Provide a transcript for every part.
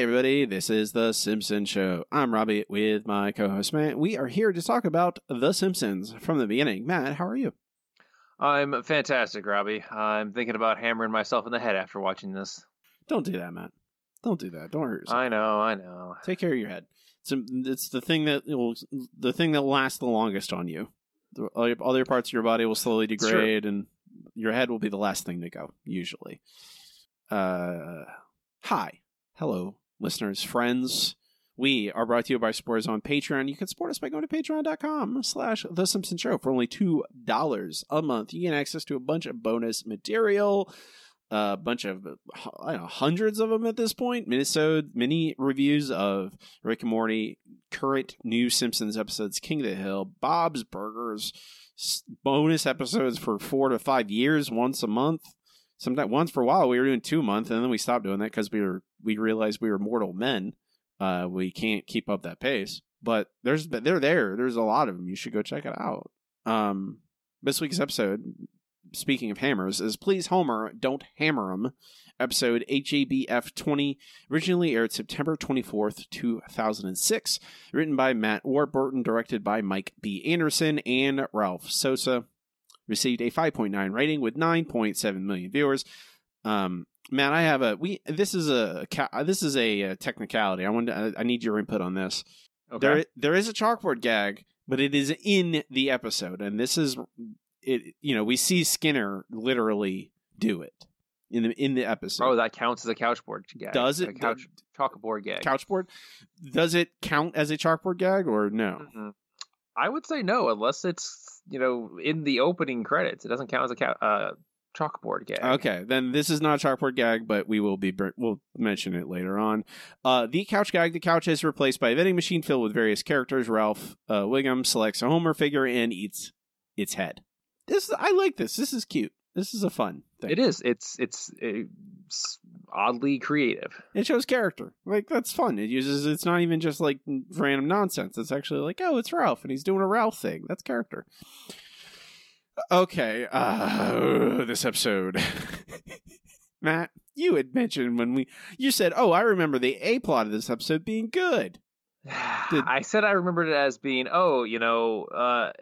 Hi, everybody. This is The Simpsons Show. I'm Robbie with my co host, Matt. We are here to talk about The Simpsons from the beginning. Matt, how are you? I'm fantastic, Robbie. I'm thinking about hammering myself in the head after watching this. Don't do that, Matt. Don't do that. Don't hurt yourself. I know, I know. Take care of your head. It's, it's the thing that will the thing that lasts the longest on you. The, other parts of your body will slowly degrade, and your head will be the last thing to go. Usually. Uh, hi, hello, listeners, friends. We are brought to you by supporters on Patreon. You can support us by going to patreon.com slash The Simpson Show for only $2 a month. You get access to a bunch of bonus material, a bunch of know, hundreds of them at this point. Minnesota mini reviews of Rick and Morty, current new Simpsons episodes, King of the Hill, Bob's Burgers, bonus episodes for four to five years, once a month. Sometimes once for a while we were doing two month, and then we stopped doing that because we were we realized we were mortal men. Uh, we can't keep up that pace. But there's they're there. There's a lot of them. You should go check it out. Um, this week's episode speaking of hammers, is Please Homer, Don't Hammer 'em, episode HABF 20, originally aired September 24th, 2006, written by Matt Warburton, directed by Mike B. Anderson and Ralph Sosa. Received a 5.9 rating with 9.7 million viewers. Um, Matt, I have a we. This is a this is a, uh technicality. I want to, I need your input on this. Okay. There, there is a chalkboard gag, but it is in the episode, and this is it. You know, we see Skinner literally do it in the in the episode. oh, that counts as a couchboard gag. Does A it? couch chalkboard gag. Couchboard. Does it count as a chalkboard gag or no? Mhm. I would say no, unless it's you know in the opening credits. It doesn't count as a cou- uh, chalkboard gag. Okay, then this is not a chalkboard gag, but we will be br- we'll mention it later on. Uh, the couch gag. The couch is replaced by a vending machine filled with various characters. Ralph uh, Wiggum selects a Homer figure and eats its head. This I like this. This is cute. This is a fun thing. It is. It's it's it's oddly creative. It shows character. Like that's fun. It uses. It's not even just like random nonsense. It's actually like, oh, it's Ralph, and he's doing a Ralph thing. That's character. Okay. Uh, this episode, Matt, you had mentioned when we you said, oh, I remember the a plot of this episode being good. Did- I said I remembered it as being oh you know uh,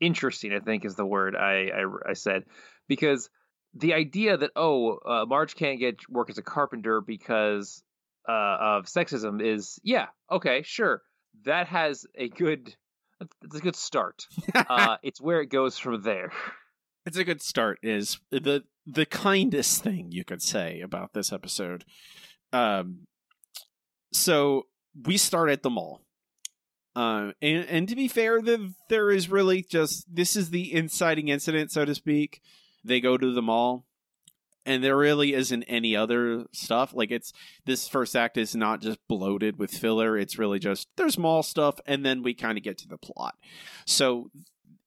interesting. I think is the word I I, I said because the idea that oh uh, Marge can't get work as a carpenter because uh, of sexism is yeah okay sure that has a good it's a good start. uh, it's where it goes from there. it's a good start is the the kindest thing you could say about this episode um so we start at the mall uh, and, and to be fair, the, there is really just this is the inciting incident, so to speak. They go to the mall, and there really isn't any other stuff. Like it's this first act is not just bloated with filler. It's really just there's mall stuff, and then we kind of get to the plot. So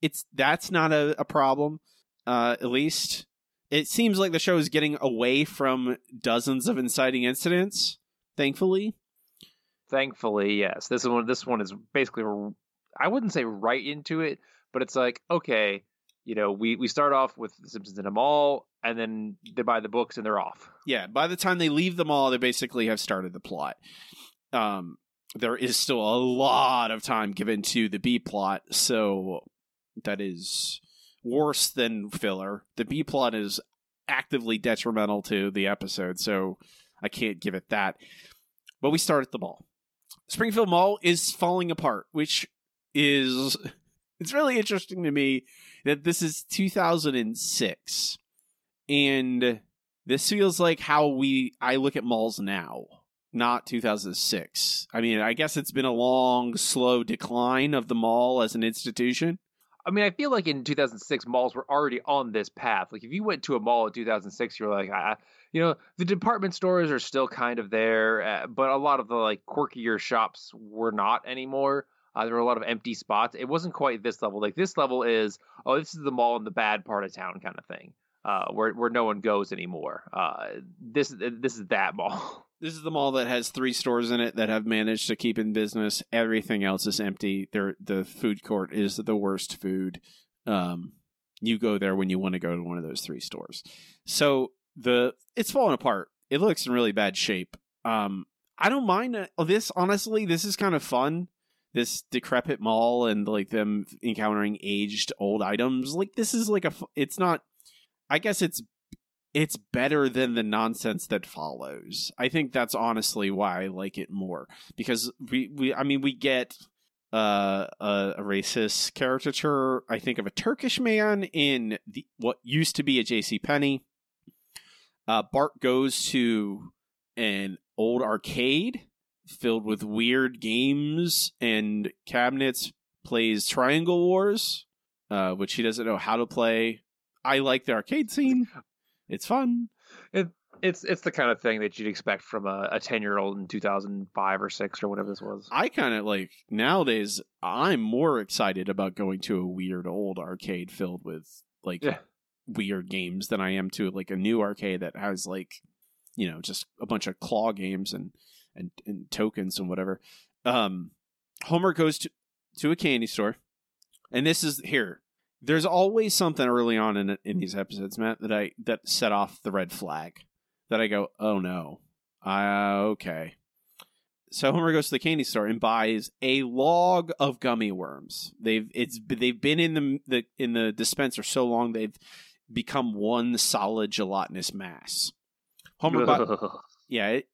it's that's not a, a problem. Uh, at least it seems like the show is getting away from dozens of inciting incidents. Thankfully, Thankfully, yes. This one this one is basically I wouldn't say right into it, but it's like okay, you know, we we start off with the Simpsons in a mall, and then they buy the books and they're off. yeah, by the time they leave the mall, they basically have started the plot. Um, there is still a lot of time given to the B plot, so that is worse than filler. The B plot is actively detrimental to the episode, so I can't give it that. But we start at the mall. Springfield Mall is falling apart, which is it's really interesting to me that this is 2006 and this feels like how we I look at malls now, not 2006. I mean, I guess it's been a long, slow decline of the mall as an institution. I mean, I feel like in 2006, malls were already on this path. Like, if you went to a mall in 2006, you're like, you know, the department stores are still kind of there, uh, but a lot of the like quirkier shops were not anymore. Uh, there were a lot of empty spots. It wasn't quite this level. Like this level is, oh, this is the mall in the bad part of town kind of thing, uh, where where no one goes anymore. Uh, this this is that mall. This is the mall that has three stores in it that have managed to keep in business. Everything else is empty. There, the food court is the worst food. Um, you go there when you want to go to one of those three stores. So the it's falling apart. It looks in really bad shape. Um, I don't mind uh, this. Honestly, this is kind of fun. This decrepit mall and like them encountering aged old items. Like this is like a. It's not. I guess it's it's better than the nonsense that follows. I think that's honestly why I like it more because we we I mean we get uh, a, a racist caricature. I think of a Turkish man in the, what used to be a J.C. Penney. Uh, Bart goes to an old arcade filled with weird games and cabinets. Plays Triangle Wars, uh, which he doesn't know how to play. I like the arcade scene. It's fun. It's it's the kind of thing that you'd expect from a, a 10 year old in 2005 or 6 or whatever this was. I kind of like nowadays. I'm more excited about going to a weird old arcade filled with like Yeah. weird games than I am to like a new arcade that has like you know just a bunch of claw games and and, and tokens and whatever. Um, Homer goes to to a candy store, and this is here. There's always something early on in in these episodes, Matt, that I that set off the red flag. That I go, oh no, uh, okay. So Homer goes to the candy store and buys a log of gummy worms. They've it's they've been in the, the in the dispenser so long they've become one solid gelatinous mass. Homer bought, yeah, it,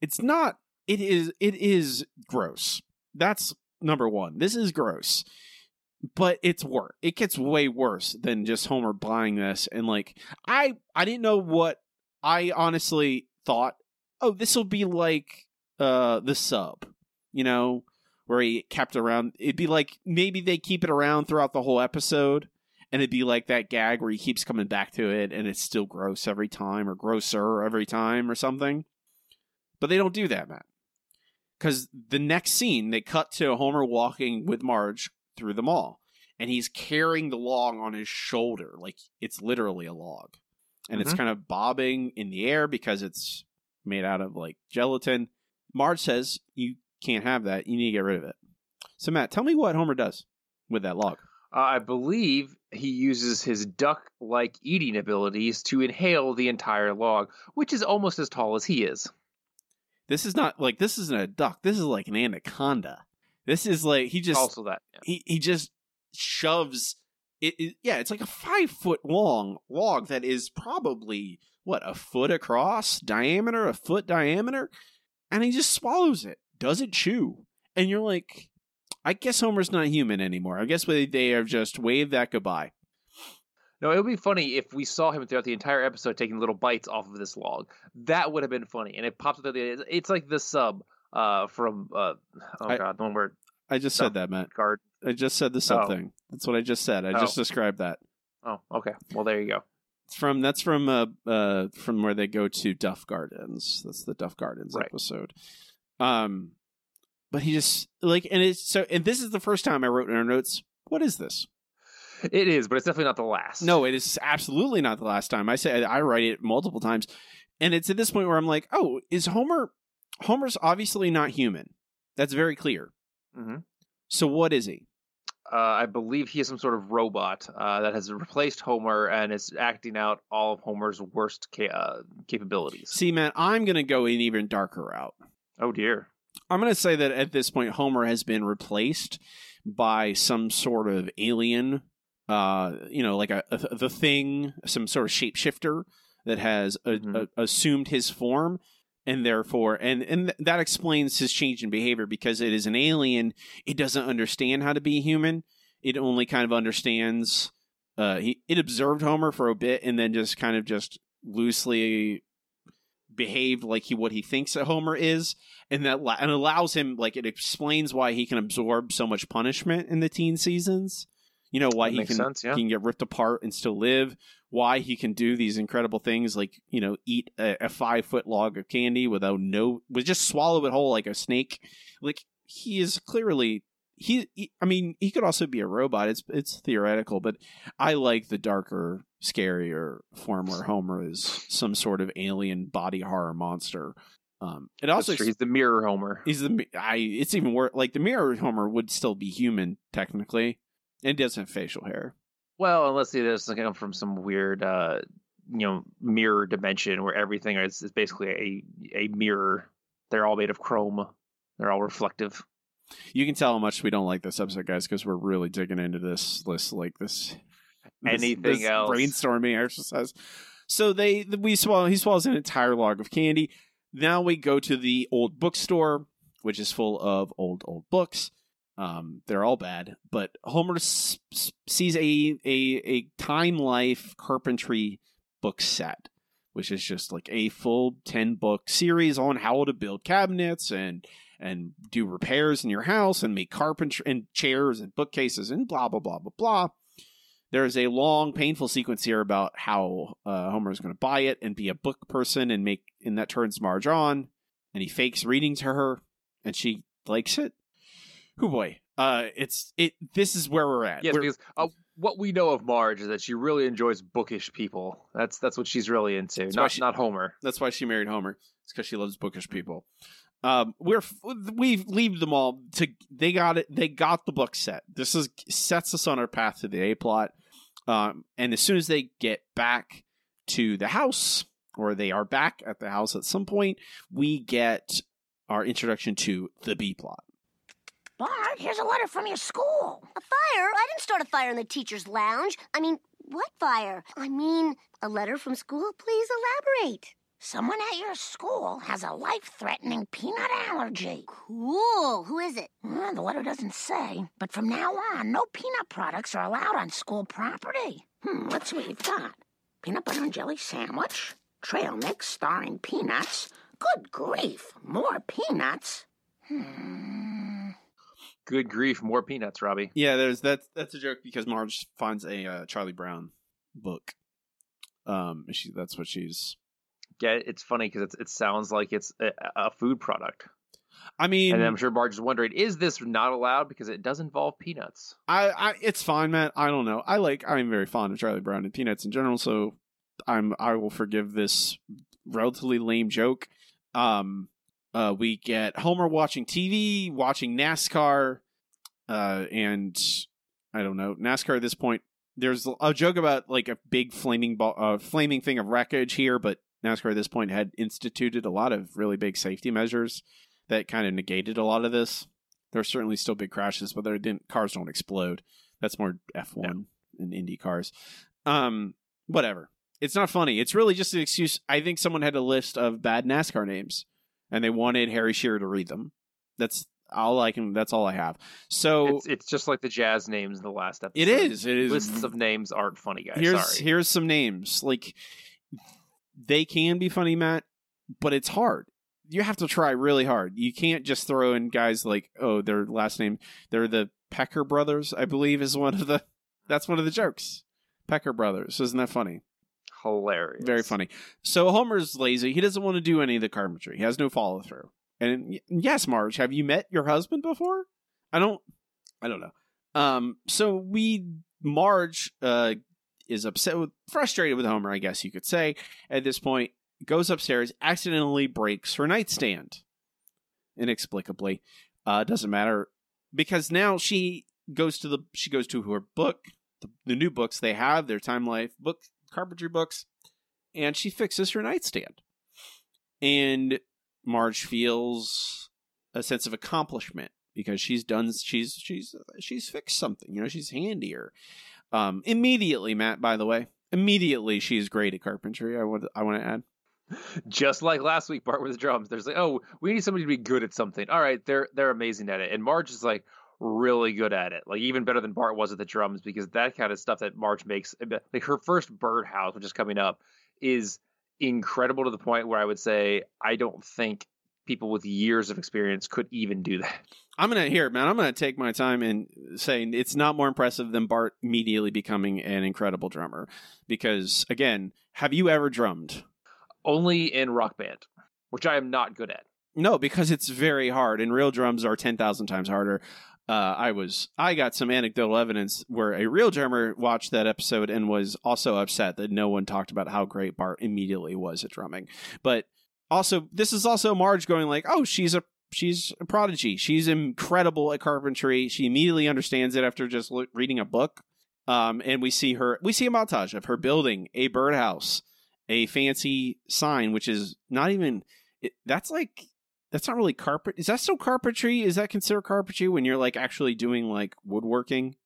it's not. It is. It is gross. That's number one. This is gross, but it's worse. It gets way worse than just Homer buying this and like I. I didn't know what I honestly thought. Oh, this will be like uh the sub, you know, where he kept around. It'd be like maybe they keep it around throughout the whole episode. And it'd be like that gag where he keeps coming back to it and it's still gross every time or grosser every time or something. But they don't do that, Matt. Because the next scene, they cut to Homer walking with Marge through the mall. And he's carrying the log on his shoulder. Like it's literally a log. And it's Mhm. kind of bobbing in the air because it's made out of like gelatin. Marge says, You can't have that. You need to get rid of it. So, Matt, tell me what Homer does with that log. Uh, I believe he uses his duck like eating abilities to inhale the entire log, which is almost as tall as he is. This is not like this isn't a duck. This is like an anaconda. This is like he just also, that. yeah. he he just shoves it, it- yeah it's like a five foot long log that is probably what a foot across diameter a foot diameter and he just swallows it doesn't chew and you're like i guess homer's not human anymore i guess they, they have just waved that goodbye No, it would be funny if we saw him throughout the entire episode taking little bites off of this log. That would have been funny. And it pops up at the end. It's like the sub uh, from uh, oh I- god, the one where i just said that matt guard. i just said the Oh. something that's what i just said i just Oh. described that Oh, okay. Well, there you go. It's from that's from uh uh from where they go to Duff Gardens. That's the Duff Gardens Right. episode. Um, but he just like and it's so and this is the first time I wrote in our notes. What is this? It is, but it's definitely not the last. No, it is absolutely not the last time. I say I write it multiple times, and it's at this point where I'm like, oh, is Homer? Homer's obviously not human. That's very clear. Mhm. So what is he? uh, I believe he is some sort of robot uh, that has replaced Homer and is acting out all of Homer's worst ca- uh, capabilities. See, man, I'm gonna go an even darker route. Oh dear. I'm going to say that at this point, Homer has been replaced by some sort of alien, uh, you know, like a, a the thing, some sort of shapeshifter that has a, Mhm. a- assumed his form, and therefore, and and th- that explains his change in behavior because it is an alien. It doesn't understand how to be human. It only kind of understands. Uh, he it observed Homer for a bit and then just kind of just loosely behaved like he what he thinks a Homer is, and that and allows him like it explains why he can absorb so much punishment in the teen seasons. You know why That he can sense, yeah. he can get ripped apart and still live. Why he can do these incredible things like you know eat a, a five foot log of candy without no with just swallow it whole like a snake. Like he is clearly he, he I mean he could also be a robot. It's it's theoretical, but I like the darker, scarier form where Homer is some sort of alien body horror monster. Um, it also. He's the mirror Homer. he's the I. It's even worse. Like the mirror Homer would still be human technically, and doesn't have facial hair. Well, unless he doesn't come from some weird, uh, you know, mirror dimension where everything is, is basically a a mirror. They're all made of chrome. They're all reflective. You can tell how much we don't like this episode, guys, because we're really digging into this list like this. this- Anything this else? brainstorming exercise. So they we swallow he swallows an entire log of candy. Now we go to the old bookstore, which is full of old old books. Um, they're all bad, but Homer s- s- sees a a a Time Life carpentry book set, which is just like a full ten book series on how to build cabinets and and do repairs in your house and make carpentry and chairs and bookcases and blah blah blah blah blah. There's a long, painful sequence here about how uh, Homer is going to buy it and be a book person and make, and that turns Marge on, and he fakes reading to her, and she likes it. Oh boy, uh, it's it. This is where we're at. Yes, We're- because uh, what we know of Marge is that she really enjoys bookish people. That's that's what she's really into. Not she- not Homer. That's why she married Homer. It's because she loves bookish people. Um, we're we leave them all to they got it. They got the book set. This is sets us on our path to the A plot. Um, and as soon as they get back to the house, or they are back at the house at some point, we get our introduction to the B plot. Bart, here's a letter from your school. A fire? I didn't start a fire in the teacher's lounge. I mean, what fire? I mean, a letter from school? Please elaborate. Someone at your school has a life-threatening peanut allergy. Cool. Who is it? Well, the letter doesn't say, but from now on, no peanut products are allowed on school property. Hmm, let's see what you've got. Peanut butter and jelly sandwich, trail mix starring peanuts. Good grief, more peanuts. Hmm. Good grief, more peanuts, Robbie. Yeah, there's that's that's a joke because Marge finds a uh, Charlie Brown book. Um, she that's what she's. Yeah, it's funny because it sounds like it's a, a food product, I mean, and I'm sure Marge is wondering, is this not allowed because it does involve peanuts? I, I it's fine, Matt. I don't know. I like I'm very fond of Charlie Brown and peanuts in general, so I'm I will forgive this relatively lame joke. Um uh we get Homer watching TV, watching NASCAR, uh and I don't know, NASCAR at this point there's a joke about like a big flaming ball, uh, flaming thing of wreckage here, but NASCAR at this point had instituted a lot of really big safety measures that kind of negated a lot of this. There are certainly still big crashes, but there didn't cars don't explode. That's more F one and Indy cars. Um, whatever. It's not funny. It's really just an excuse. I think someone had a list of bad NASCAR names, and they wanted Harry Shearer to read them. That's all I can. That's all I have. So It's it's just like the jazz names in the last episode. it is. It is. Lists of names aren't funny, guys. here's Sorry. here's some names. Like they can be funny, Matt, but it's hard. You have to try really hard. You can't just throw in guys like, oh, their last name, they're the Pecker brothers, I believe, is one of the. That's one of the jokes. Pecker brothers, isn't that funny? Hilarious. Very funny. So Homer's lazy. He doesn't want to do any of the carpentry. He has no follow through. And yes, Marge, have you met your husband before? I don't. I don't know. Um. So we Marge uh is upset, with, frustrated with Homer. I guess you could say at this point goes upstairs, accidentally breaks her nightstand. Inexplicably, uh, doesn't matter because now she goes to the she goes to her book, the, the new books they have, their Time Life book carpentry books, and she fixes her nightstand. And Marge feels a sense of accomplishment because she's done she's she's she's fixed something, you know, she's handier. Um immediately, Matt, by the way. Immediately she's great at carpentry, I would I want to add. Just like last week, Bart with the drums. There's like, oh, we need somebody to be good at something. All right, they're they're amazing at it, and Marge is like really good at it, like even better than Bart was at the drums because that kind of stuff that Marge makes, eh, like her first birdhouse, which is coming up, is incredible to the point where I would say I don't think people with years of experience could even do that. I'm gonna here, man. I'm gonna take my time and saying it's not more impressive than Bart immediately becoming an incredible drummer. Because again, have you ever drummed? Only in rock band, which I am not good at. No, because it's very hard, and real drums are ten thousand times harder. Uh, I was I got some anecdotal evidence where a real drummer watched that episode and was also upset that no one talked about how great Bart immediately was at drumming. But also, this is also Marge going like, "Oh, she's a she's a prodigy. She's incredible at carpentry. She immediately understands it after just lo- reading a book." Um, and we see her. We see a montage of her building a birdhouse, a fancy sign, which is not even. It, that's like that's not really carpet. Is that still carpentry? Is that considered carpentry when you're like actually doing like woodworking?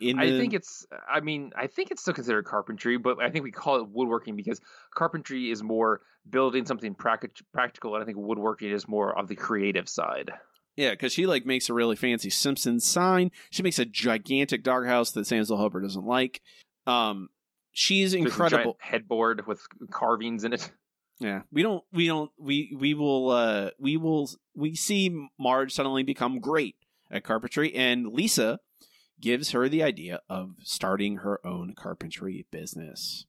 In I think it's. I mean, I think it's still considered carpentry, but I think we call it woodworking because carpentry is more building something practic- practical, and I think woodworking is more of the creative side. yeah, because she like makes a really fancy Simpsons sign. She makes a gigantic doghouse that Santa's Little Helper doesn't like. Um, she's There's a giant incredible. headboard with carvings in it. Yeah, we don't, we don't, we we will, uh we will, we see Marge suddenly become great at carpentry, and Lisa gives her the idea of starting her own carpentry business.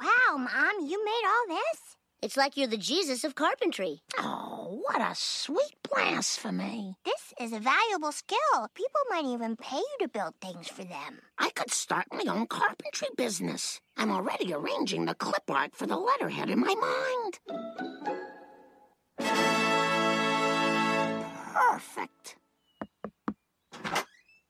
Wow, Mom, you made all this? It's like you're the Jesus of carpentry. Oh, what a sweet blasphemy. This is a valuable skill. People might even pay you to build things for them. I could start my own carpentry business. I'm already arranging the clip art for the letterhead in my mind. Perfect.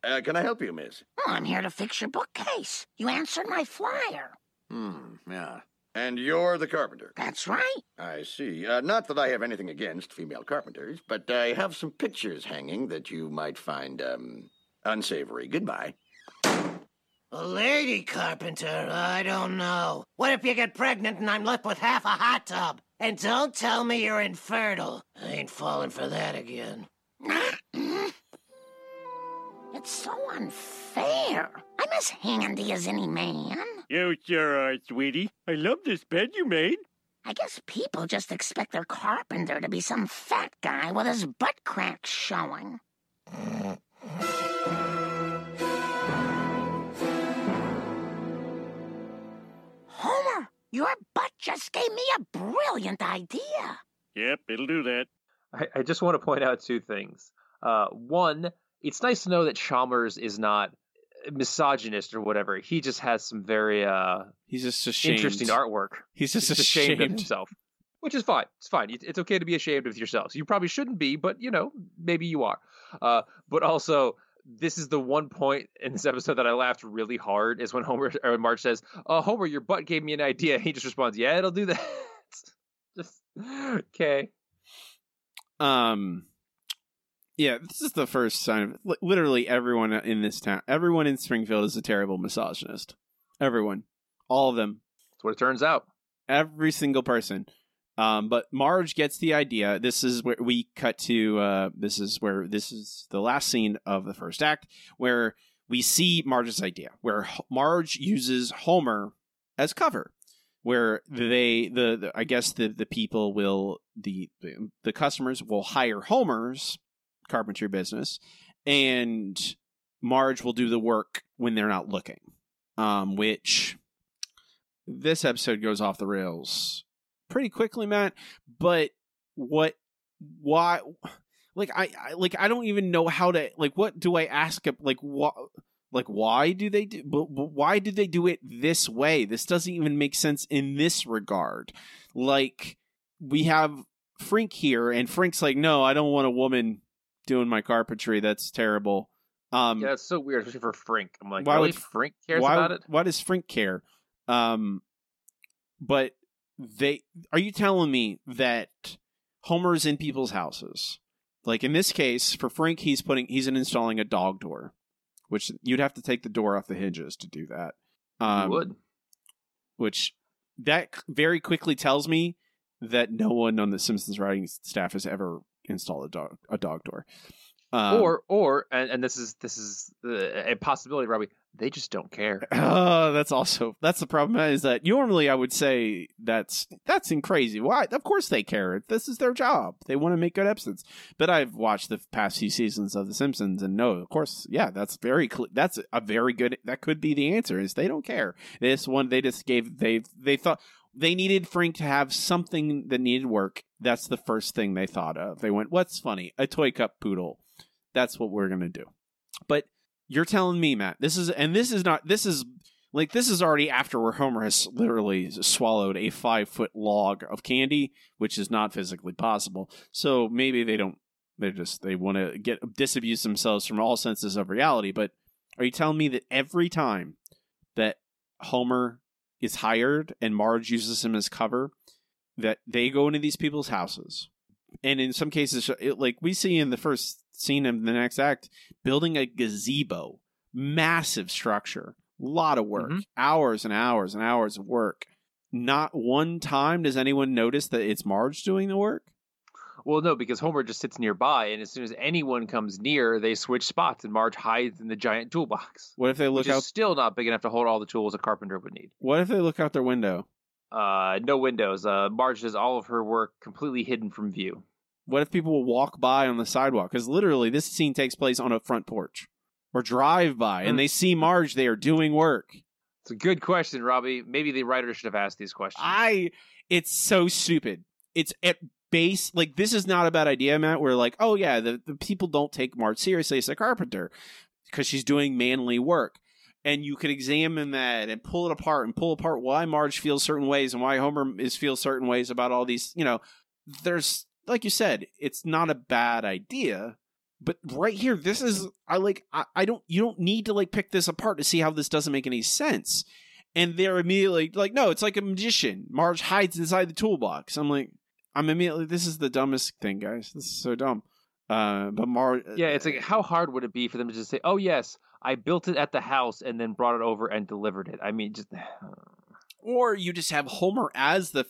Uh, can I help you, miss? Oh, I'm here to fix your bookcase. You answered my flyer. Hmm, yeah. And you're the carpenter. That's right. I see. Uh, not that I have anything against female carpenters, but I have some pictures hanging that you might find, um, unsavory. Goodbye. A lady carpenter? I don't know. What if you get pregnant and I'm left with half a hot tub? And don't tell me you're infertile. I ain't falling for that again. It's so unfair. I'm as handy as any man. You sure are, sweetie. I love this bed you made. I guess people just expect their carpenter to be some fat guy with his butt crack showing. Homer, your butt just gave me a brilliant idea. Yep, it'll do that. I, I just want to point out two things. Uh, one, it's nice to know that Chalmers is not misogynist or whatever. He just has some very uh, He's just ashamed. interesting artwork. He's just He's ashamed. ashamed of himself, which is fine. It's fine. It's okay to be ashamed of yourselves. You probably shouldn't be, but you know, maybe you are. Uh, but also, this is the one point in this episode that I laughed really hard is when Homer or when Marge says, "Oh, Homer, your butt gave me an idea." He just responds, "Yeah, it'll do that." just okay. Um, yeah, this is the first sign of literally everyone in this town. Everyone in Springfield is a terrible misogynist. Everyone, all of them, That's what it turns out. every single person. Um, but Marge gets the idea. This is where we cut to. Uh, this is where this is the last scene of the first act, where we see Marge's idea, where Marge uses Homer as cover, where they the, the I guess the the people will the the, the customers will hire Homer's carpentry business, and Marge will do the work when they're not looking. Um, which this episode goes off the rails pretty quickly, Matt. But what, why, like I, I like I don't even know how to like. What do I ask? Like what? Like why do they do? But but why did they do it this way? This doesn't even make sense in this regard. Like we have Frink here, and Frink's like, no, I don't want a woman doing my carpentry. That's terrible. Um, Yeah, it's so weird, especially for Frink. I'm like, Why really? would- Frink cares why, about it? Why does Frink care? Um, but they are you telling me that Homer's in people's houses? Like in this case, for Frank, he's putting he's installing a dog door, which you'd have to take the door off the hinges to do that. Um, You would. which that very quickly tells me that no one on the Simpsons writing staff has ever installed a dog a dog door. Um, or or and, and this is this is uh, a possibility, Robbie. They just don't care. Oh, that's also that's the problem is that normally I would say that's that's in crazy. Why? Of course they care. This is their job. They want to make good episodes. But I've watched the past few seasons of The Simpsons, and no, of course, yeah, that's very cl- that's a very good. That could be the answer. Is they don't care. This one they just gave they they thought they needed Frank to have something that needed work. That's the first thing they thought of. They went, "What's funny? A teacup poodle." That's what we're gonna do. But you're telling me, Matt, this is and this is not this is like this is already after where Homer has literally swallowed a five foot log of candy, which is not physically possible. So maybe they don't. they're just they want to get disabuse themselves from all senses of reality. But are you telling me that every time that Homer is hired and Marge uses him as cover, that they go into these people's houses, and in some cases, it, like we see in the first scene of the next act, building a gazebo, massive structure, a lot of work, Mhm. hours and hours and hours of work. Not one time does anyone notice that it's Marge doing the work. Well, no, because Homer just sits nearby, and as soon as anyone comes near, they switch spots, and Marge hides in the giant toolbox, What if they look out? still not big enough to hold all the tools a carpenter would need. What if they look out their window? Uh, no windows. Uh, Marge does all of her work completely hidden from view. What if people will walk by on the sidewalk? Because literally, this scene takes place on a front porch or drive by, and Mm. they see Marge there doing work. It's a good question, Robbie. Maybe the writer should have asked these questions. I it's so stupid. It's at base like this is not a bad idea, Matt. We're like, oh yeah, the, the people don't take Marge seriously as a carpenter because she's doing manly work. And you can examine that and pull it apart and pull apart why Marge feels certain ways and why Homer is feels certain ways about all these. You know, there's like you said, it's not a bad idea. But right here, this is I like I, I don't you don't need to like pick this apart to see how this doesn't make any sense and they're immediately like, no, it's like a magician. Marge hides inside the toolbox. I'm like, I'm immediately, this is the dumbest thing, guys. This is so dumb. Uh, but Marge, yeah, it's like how hard would it be for them to just say, "Oh yes, I built it at the house and then brought it over and delivered it." I mean, just or you just have Homer as the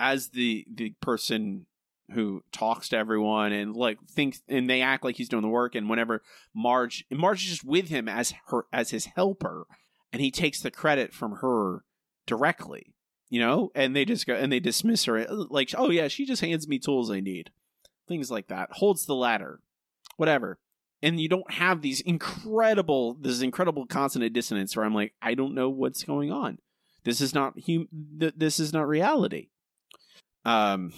as the the person who talks to everyone and like thinks and they act like he's doing the work and whenever Marge and Marge is just with him as her as his helper and he takes the credit from her directly you know and they just go and they dismiss her like oh yeah she just hands me tools I need. Things like that. Holds the ladder. Whatever. And you don't have these incredible this incredible consonant dissonance where I'm like I don't know what's going on. This is not hum- th- this is not reality. Um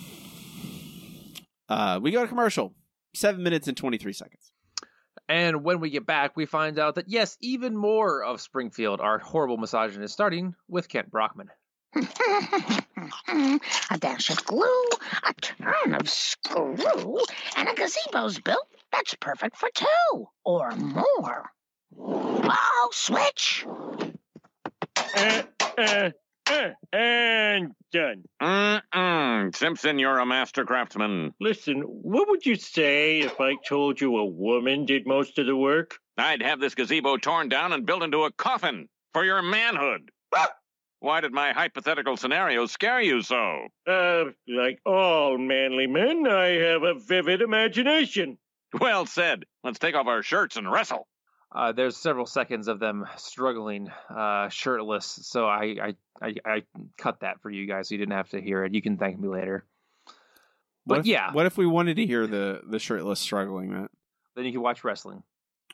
uh we got a commercial. 7 minutes and 23 seconds. And when we get back, we find out that yes, even more of Springfield, our horrible misogynist, starting with Kent Brockman. A dash of glue, a turn of screw, and a gazebo's built that's perfect for two or more. Oh, switch! Uh, uh, uh, and done. Mm-mm. Simpson, you're a master craftsman. Listen, what would you say if I told you a woman did most of the work? I'd have this gazebo torn down and built into a coffin for your manhood. Why did my hypothetical scenario scare you so? Uh, like all manly men, I have a vivid imagination. Well said. Let's take off our shirts and wrestle. Uh, there's several seconds of them struggling, uh, shirtless. So I, I, I, I cut that for you guys, so you didn't have to hear it. You can thank me later. What But if- yeah, what if we wanted to hear the the shirtless struggling Matt then you can watch wrestling.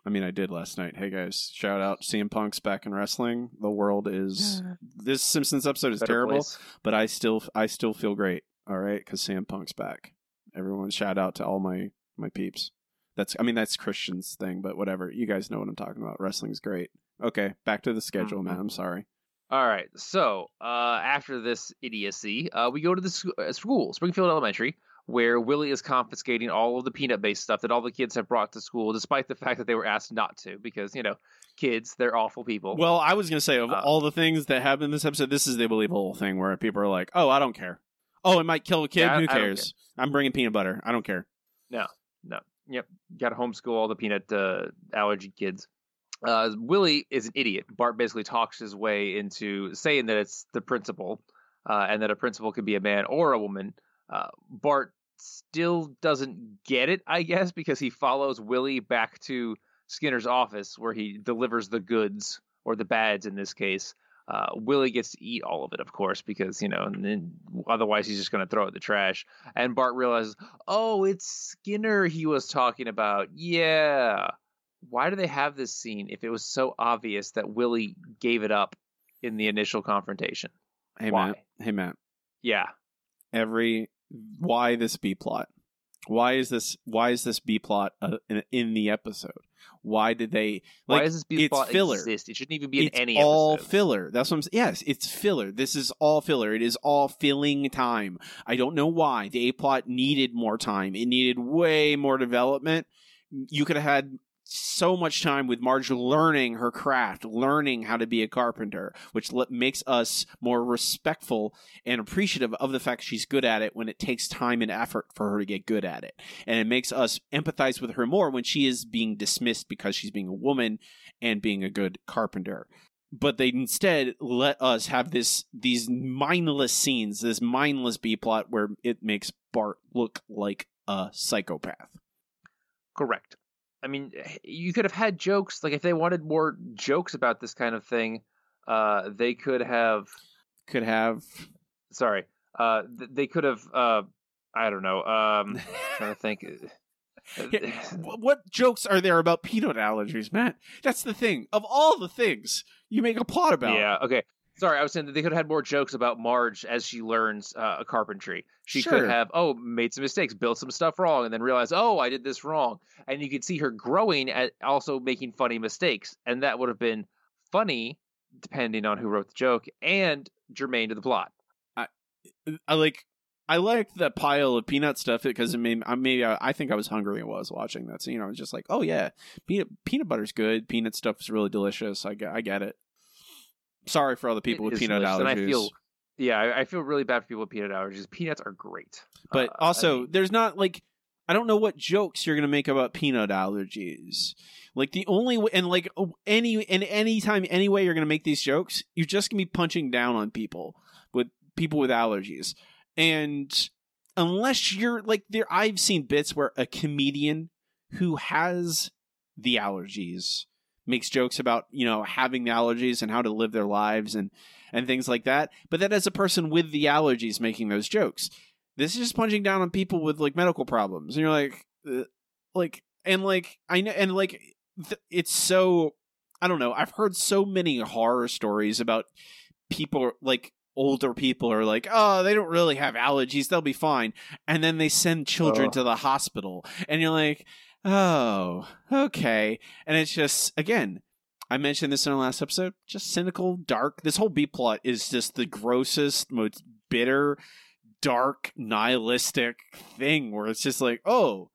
I mean, I did last night. Hey guys, shout out CM Punk's back in wrestling. The world is this Simpsons episode is Better terrible, place. but I still I still feel great. All right, because CM Punk's back. Everyone, shout out to all my my peeps. That's I mean that's Christian's thing, but whatever. You guys know what I'm talking about. Wrestling's great. Okay, back to the schedule, Mhm. man. I'm sorry. All right. So uh, after this idiocy, uh, we go to the sc- uh, school, Springfield Elementary, where Willie is confiscating all of the peanut-based stuff that all the kids have brought to school, despite the fact that they were asked not to, because you know, kids, they're awful people. Well, I was gonna say of Uh, all the things that happen in this episode, this is the believable thing where people are like, "Oh, I don't care. Oh, it might kill a kid. Yeah, Who cares? I'm bringing peanut butter. I don't care." No, no. Yep. Got to homeschool all the peanut uh, allergy kids. Uh, Willie is an idiot. Bart basically talks his way into saying that it's the principal, uh, and that a principal could be a man or a woman. Uh, Bart still doesn't get it, I guess, because he follows Willie back to Skinner's office where he delivers the goods or the bads in this case. Uh, Willie gets to eat all of it, of course, because you know, and then otherwise he's just going to throw it in the trash. And Bart realizes, oh, it's Skinner he was talking about. Yeah. Why do they have this scene if it was so obvious that Willie gave it up in the initial confrontation? Hey Why? Matt. Hey Matt. Yeah. Every why this B plot? Why is this? Why is this B plot uh, in, in the episode? Why did they? Why is this B plot filler. exist? It shouldn't even be in it's any all episode. filler. That's what I'm saying. Yes, it's filler. This is all filler. It is all filling time. I don't know why the A plot needed more time. It needed way more development. You could have had so much time with Marge learning her craft, learning how to be a carpenter, which le- makes us more respectful and appreciative of the fact she's good at it when it takes time and effort for her to get good at it. And it makes us empathize with her more when she is being dismissed because she's being a woman and being a good carpenter. But they instead let us have this these mindless scenes, this mindless B plot where it makes Bart look like a psychopath. Correct. I mean, you could have had jokes like if they wanted more jokes about this kind of thing, uh, they could have. Could have. Sorry, uh, th- they could have. Uh, I don't know. Um, trying to think. Yeah, what jokes are there about peanut allergies, Matt? That's the thing. Of all the things you make a plot about, Yeah. Okay. Sorry, I was saying that they could have had more jokes about Marge as she learns uh, carpentry. She Sure. could have, oh, made some mistakes, built some stuff wrong, and then realized, oh, I did this wrong. And you could see her growing at also making funny mistakes, and that would have been funny, depending on who wrote the joke, and germane to the plot. I like. I liked that pile of peanut stuff because it made I maybe I, I think I was hungry while I was watching that scene. I was just like, oh yeah, peanut peanut butter's good. Peanut stuff is really delicious. I get I get it. Sorry for all the people It with peanut delicious, allergies. And I feel, yeah, I, I feel really bad for people with peanut allergies. Peanuts are great, But Uh, I also, mean- there's not like I don't know what jokes you're gonna make about peanut allergies. Like the only way, and like any and any time, any way you're gonna make these jokes, you're just gonna be punching down on people with people with allergies. And unless you're like there, I've seen bits where a comedian who has the allergies makes jokes about you know having the allergies and how to live their lives and and things like that. But then as a person with the allergies making those jokes this is just punching down on people with like medical problems. And you're like like and like i know and like th- it's so i don't know i've heard so many horror stories about people like older people are like oh they don't really have allergies they'll be fine. And then they send children to the hospital. And you're like oh okay and it's just again I mentioned this in the last episode. Just cynical, dark. This whole B plot is just the grossest, most bitter, dark, nihilistic thing where it's just like, oh,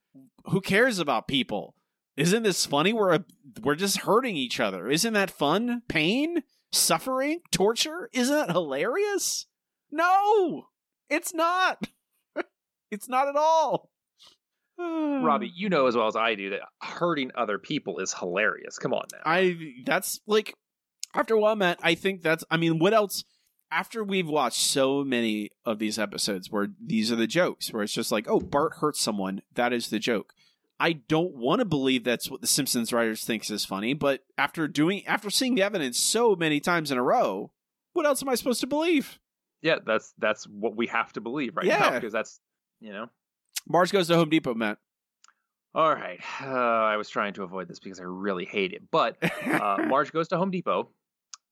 who cares about people? Isn't this funny? We're a, we're just hurting each other. Isn't that fun? Pain, suffering, torture. Isn't that hilarious? No, it's not. it's not at all. Robbie, you know as well as I do that hurting other people is hilarious. Come on now. I that's like after a while, Matt. I think that's. I mean, what else? After we've watched so many of these episodes where these are the jokes, where it's just like, oh, Bart hurts someone. That is the joke. I don't want to believe that's what the Simpsons writers thinks is funny, but after doing after seeing the evidence so many times in a row, what else am I supposed to believe? yeah, that's that's what we have to believe right now Yeah. because that's you know. Mars goes to Home Depot, Matt. All right, uh, I was trying to avoid this because I really hate it, but uh, Marge goes to Home Depot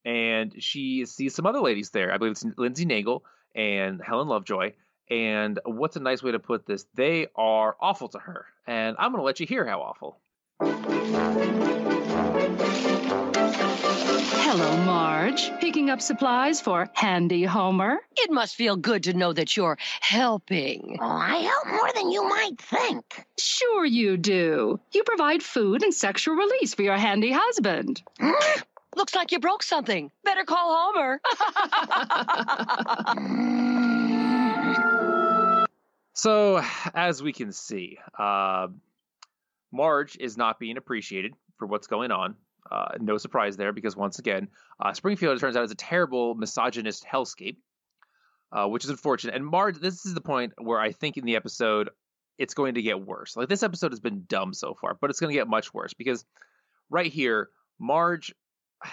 and she sees some other ladies there. I believe it's Lindsey Naegle and Helen Lovejoy. And what's a nice way to put this? They are awful to her, and I'm going to let you hear how awful. Hello, Marge. Picking up supplies for Handy Homer? It must feel good to know that you're helping. Oh, I help more than you might think. Sure, you do. You provide food and sexual release for your handy husband. Looks like you broke something. Better call Homer. So, as we can see, uh, Marge is not being appreciated for what's going on. Uh, no surprise there, because once again, uh, Springfield it turns out is a terrible misogynist hellscape, uh, which is unfortunate. And Marge, this is the point where I think in the episode it's going to get worse. Like this episode has been dumb so far, but it's going to get much worse because right here, Marge.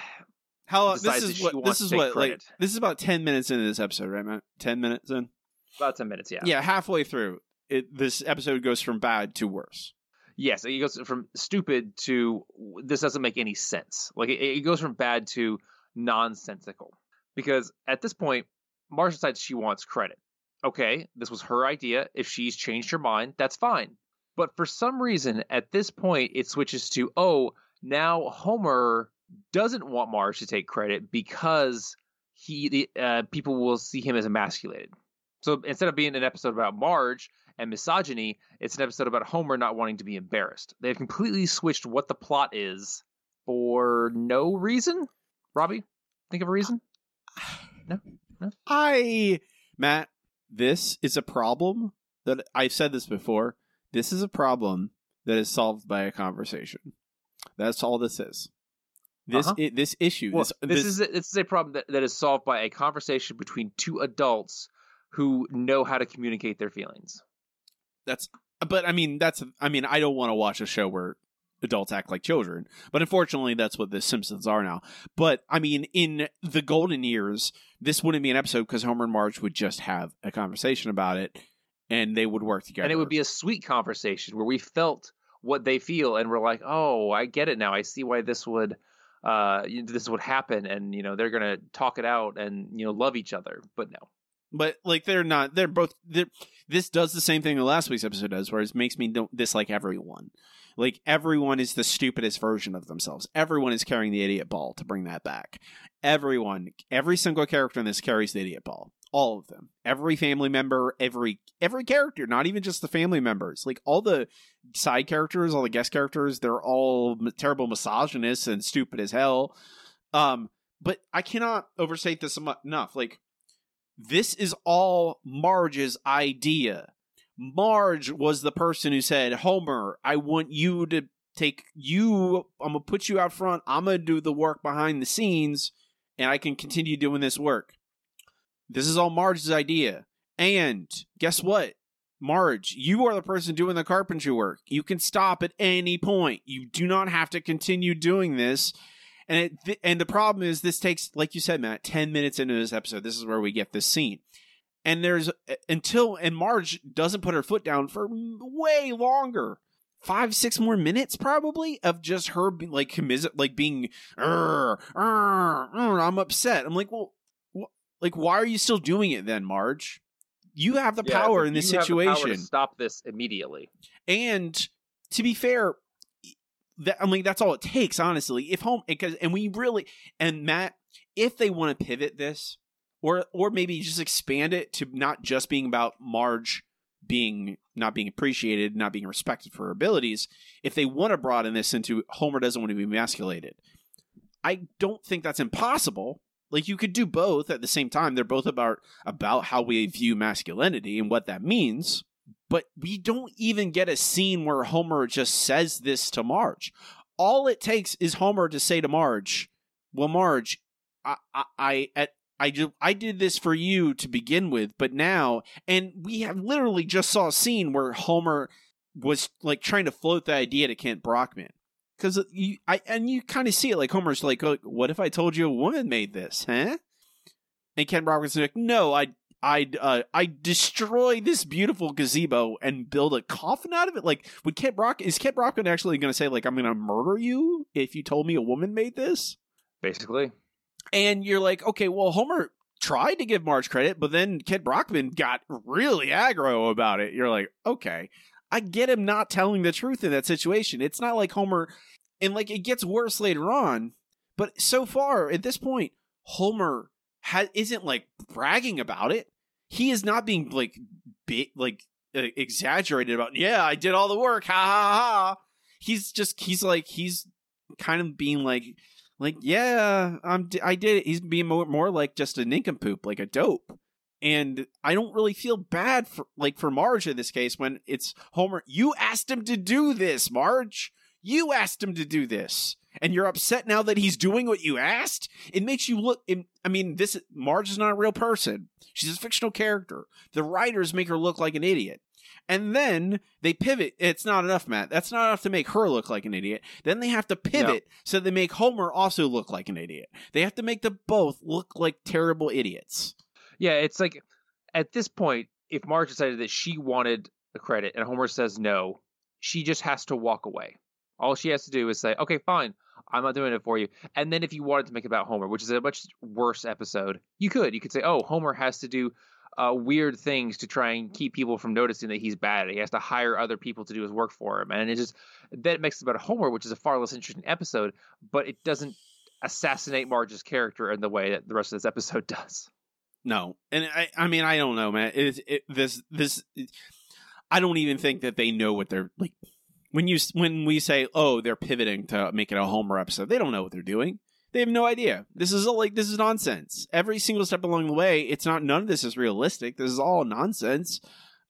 How this is what this is what like this is about ten minutes into this episode, right, Matt? Ten minutes in. About ten minutes, yeah. Yeah, halfway through, it this episode goes from bad to worse. Yes, it goes from stupid to this doesn't make any sense. Like it, it goes from bad to nonsensical. Because at this point, Marge decides she wants credit. Okay, this was her idea. If she's changed her mind, that's fine. But for some reason, at this point, it switches to oh, now Homer doesn't want Marge to take credit because he the uh, people will see him as emasculated. So instead of being an episode about Marge and misogyny, it's an episode about Homer not wanting to be embarrassed. They've completely switched what the plot is for no reason. Robbie, think of a reason? No, no. I Matt, this is a problem that I've said this before. This is a problem that is solved by a conversation. That's all this is. This Uh-huh. i- this issue. Well, this, this, is a, this is a problem that, that is solved by a conversation between two adults who know how to communicate their feelings. That's but I mean that's I mean I don't want to watch a show where adults act like children, but unfortunately that's what the Simpsons are now. But I mean in the golden years, this wouldn't be an episode because Homer and Marge would just have a conversation about it, and they would work together. And it would be a sweet conversation where we felt what they feel and we're like, "Oh, I get it now. I see why this would uh this would happen and you know, they're going to talk it out and you know, love each other." But no. But like they're not. They're both. They're, this does the same thing that last week's episode does, where it makes me don't dislike everyone. Like everyone is the stupidest version of themselves. Everyone is carrying the idiot ball to bring that back. Everyone, every single character in this carries the idiot ball. All of them. Every family member, every every character, not even just the family members. Like all the side characters, all the guest characters, they're all terrible misogynists and stupid as hell. Um, but I cannot overstate this enough. Like this is all Marge's idea. Marge was the person who said, Homer, I want you to take you, I'm going to put you out front. I'm going to do the work behind the scenes, and I can continue doing this work. This is all Marge's idea. And guess what? Marge, you are the person doing the carpentry work. You can stop at any point. You do not have to continue doing this. And it, th- and the problem is this takes, like you said, Matt, ten minutes into this episode. This is where we get this scene, and there's uh, until and Marge doesn't put her foot down for way longer, five six more minutes probably of just her be, like commis- like being, "Arr, arr, arr, I'm upset. I'm like, well, wh- like why are you still doing it then, Marge? You have the Yeah, power in this you have the power to situation. stop this immediately. And to be fair, that I mean that's all it takes, honestly. If home because and we really and Matt, if they want to pivot this, or or maybe just expand it to not just being about Marge being not being appreciated, not being respected for her abilities, if they want to broaden this into Homer doesn't want to be emasculated, I don't think that's impossible. Like you could do both at the same time. They're both about about how we view masculinity and what that means. But we don't even get a scene where Homer just says this to Marge. All it takes is Homer to say to Marge, "Well, Marge, I, I, I I I did this for you to begin with, but now, and we have literally just saw a scene where Homer was like trying to float the idea to Kent Brockman because you, I, and you kind of see it like Homer's like, "Oh, "What if I told you a woman made this, huh?" And Kent Brockman's like, "No, I, I, uh, I destroy this beautiful gazebo and build a coffin out of it." Like, would Kent Brock is Kent Brockman actually going to say like, "I'm going to murder you if you told me a woman made this"? Basically. And you're like, okay, well, Homer tried to give Marge credit, but then Kent Brockman got really aggro about it. You're like, okay, I get him not telling the truth in that situation. It's not like Homer, and like it gets worse later on, but so far at this point, Homer ha- isn't like bragging about it. He is not being like bi- like uh, exaggerated about. Yeah, I did all the work. Ha ha ha. He's just he's like he's kind of being like like yeah i'm i did it he's being more, more like just a nincompoop like a dope and i don't really feel bad for like for marge in this case when it's homer you asked him to do this marge you asked him to do this and you're upset now that he's doing what you asked it makes you look i mean this marge is not a real person she's a fictional character the writers make her look like an idiot and then they pivot. It's not enough, Matt. That's not enough to make her look like an idiot. Then they have to pivot so they make Homer also look like an idiot. They have to make them both look like terrible idiots. Yeah, it's like at this point, if Marge decided that she wanted the credit and Homer says no, she just has to walk away. All she has to do is say, "Okay, fine, I'm not doing it for you." And then if you wanted to make it about Homer, which is a much worse episode, you could. You could say, "Oh, Homer has to do uh, weird things to try and keep people from noticing that he's bad. He has to hire other people to do his work for him." And it just that makes it about Homer, which is a far less interesting episode, but it doesn't assassinate Marge's character in the way that the rest of this episode does. No, and I, I mean, I don't know, man. It, it, this, this, I don't even think that they know what they're like. When you when we say, "Oh, they're pivoting to make it a Homer episode," they don't know what they're doing. They have no idea. This is all like this is nonsense. Every single step along the way, it's not. None of this is realistic. This is all nonsense.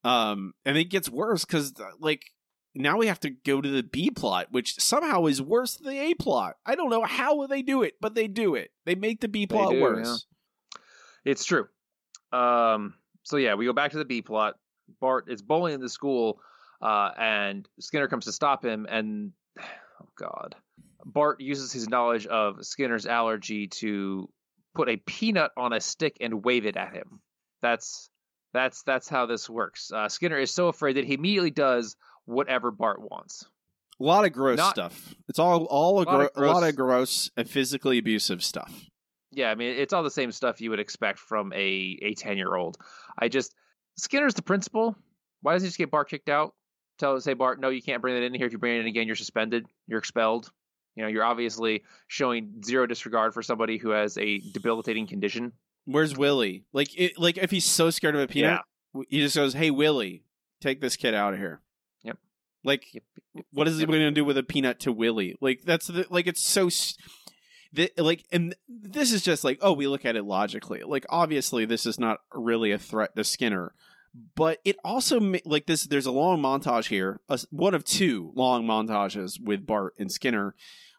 Um, and it gets worse because like now we have to go to the B plot, which somehow is worse than the A plot. I don't know how they do it, but they do it. They make the B plot do, worse. It's true. Um, so yeah, we go back to the B plot. Bart is bullying the school, uh, and Skinner comes to stop him, and oh god, Bart uses his knowledge of Skinner's allergy to put a peanut on a stick and wave it at him. That's that's that's how this works. Uh, Skinner is so afraid that he immediately does whatever Bart wants. A lot of gross Not- stuff. It's all all a, Lot of gro- a lot gross- of gross and physically abusive stuff. Yeah, I mean it's all the same stuff you would expect from a a ten year old. I just Skinner's the principal. Why doesn't he just get Bart kicked out? Tell say Bart, no, you can't bring that in here. If you bring it in again, you're suspended. You're expelled. You know, you're obviously showing zero disregard for somebody who has a debilitating condition. Where's Willie? Like, it, like if he's so scared of a peanut, he just goes, "Hey, Willie, take this kid out of here." Yep. Like, what is he going to do with a peanut to Willie? Like, that's the, like it's so. s- The, like, and this is just like, oh, we look at it logically. Like, obviously, this is not really a threat to Skinner, but it also like this. There's a long montage here, a one of two long montages with Bart and Skinner,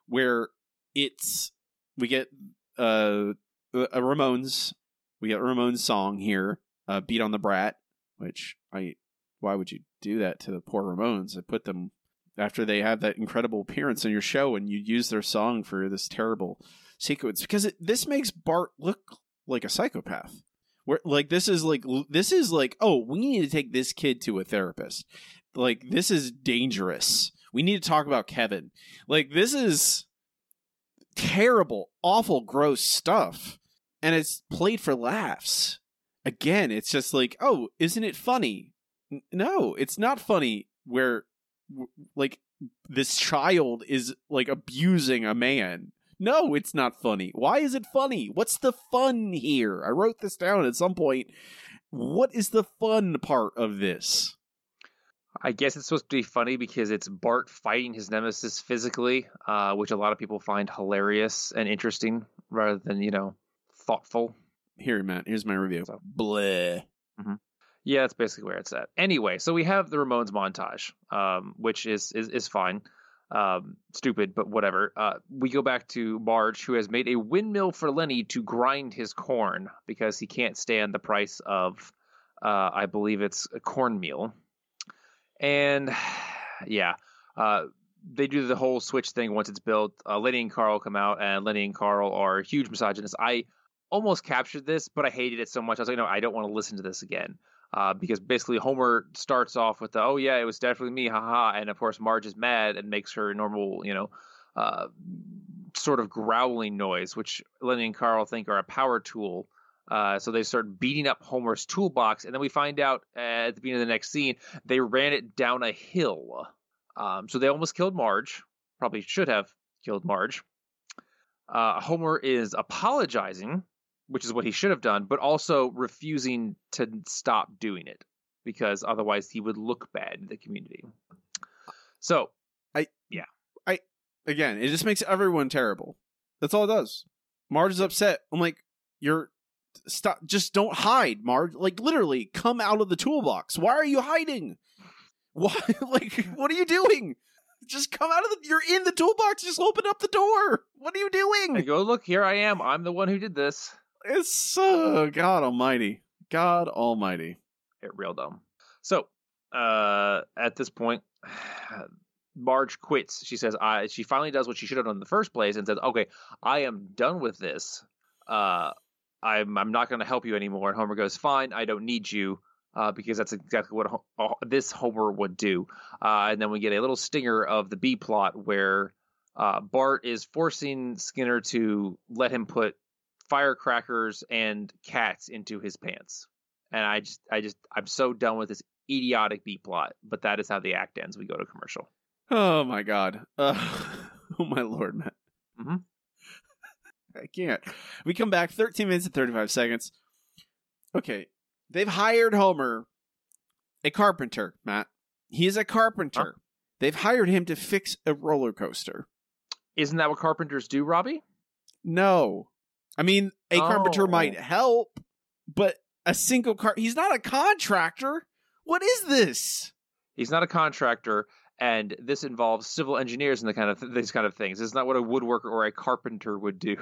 where it's we get uh, a Ramones, we get a Ramones song here, uh, "Beat on the Brat," which I why would you do that to the poor Ramones? I put them after they have that incredible appearance in your show, and you use their song for this terrible sequence because it, this makes Bart look like a psychopath. Like this is like this is like oh we need to take this kid to a therapist. Like this is dangerous. We need to talk about Kevin. Like this is terrible, awful, gross stuff, and it's played for laughs. Again, it's just like oh isn't it funny? N- No, it's not funny. Where like this child is like abusing a man. No, it's not funny. Why is it funny? What's the fun here? I wrote this down at some point. What is the fun part of this? I guess it's supposed to be funny because it's Bart fighting his nemesis physically, uh, which a lot of people find hilarious and interesting rather than, you know, thoughtful. Here, Matt. Here's my review. Bleh. Yeah, that's basically where it's at. Anyway, so we have the Ramones montage, um, which is is, is fine. Um, stupid, but whatever. Uh, we go back to Marge, who has made a windmill for Lenny to grind his corn because he can't stand the price of, uh, I believe it's cornmeal. And yeah, uh, they do the whole switch thing once it's built. Uh, Lenny and Carl come out, and Lenny and Carl are huge misogynists. I almost captured this, but I hated it so much. I was like, no, I don't want to listen to this again. Uh, because basically Homer starts off with the, oh yeah, it was definitely me, haha, and of course Marge is mad and makes her normal, you know, uh, sort of growling noise, which Lenny and Carl think are a power tool. Uh, so they start beating up Homer's toolbox, and then we find out at the beginning of the next scene they ran it down a hill. Um, so they almost killed Marge. Probably should have killed Marge. Uh, Homer is apologizing, which is what he should have done, but also refusing to stop doing it because otherwise he would look bad in the community. So, I yeah, I again, it just makes everyone terrible. That's all it does. Marge is upset. I'm like, you're stop. Just don't hide, Marge. Like literally, come out of the toolbox. Why are you hiding? Why? Like, what are you doing? Just come out of the. You're in the toolbox. Just open up the door. What are you doing? I go, look, here I am. I'm the one who did this. It's so God Almighty. God Almighty. It real dumb. So, uh, at this point, Marge quits. She says, "I." She finally does what she should have done in the first place, and says, "Okay, I am done with this. Uh, I'm I'm not going to help you anymore." And Homer goes, "Fine, I don't need you." Uh, because that's exactly what Ho- uh, this Homer would do. Uh, and then we get a little stinger of the B plot where uh, Bart is forcing Skinner to let him put firecrackers and cats into his pants. And I just, I just, I'm so done with this idiotic B plot. But that is how the act ends. We go to commercial. Oh my God. Uh, oh my Lord, Matt. Mm-hmm. I can't. We come back 13 minutes and 35 seconds. Okay. They've hired Homer a carpenter, Matt. He is a carpenter. They've hired him to fix a roller coaster. Isn't that what carpenters do, Robbie? No. I mean, a carpenter Oh. might help, but a single car he's not a contractor. What is this? He's not a contractor, and this involves civil engineers and the kind of th- these kind of things. It's not what a woodworker or a carpenter would do.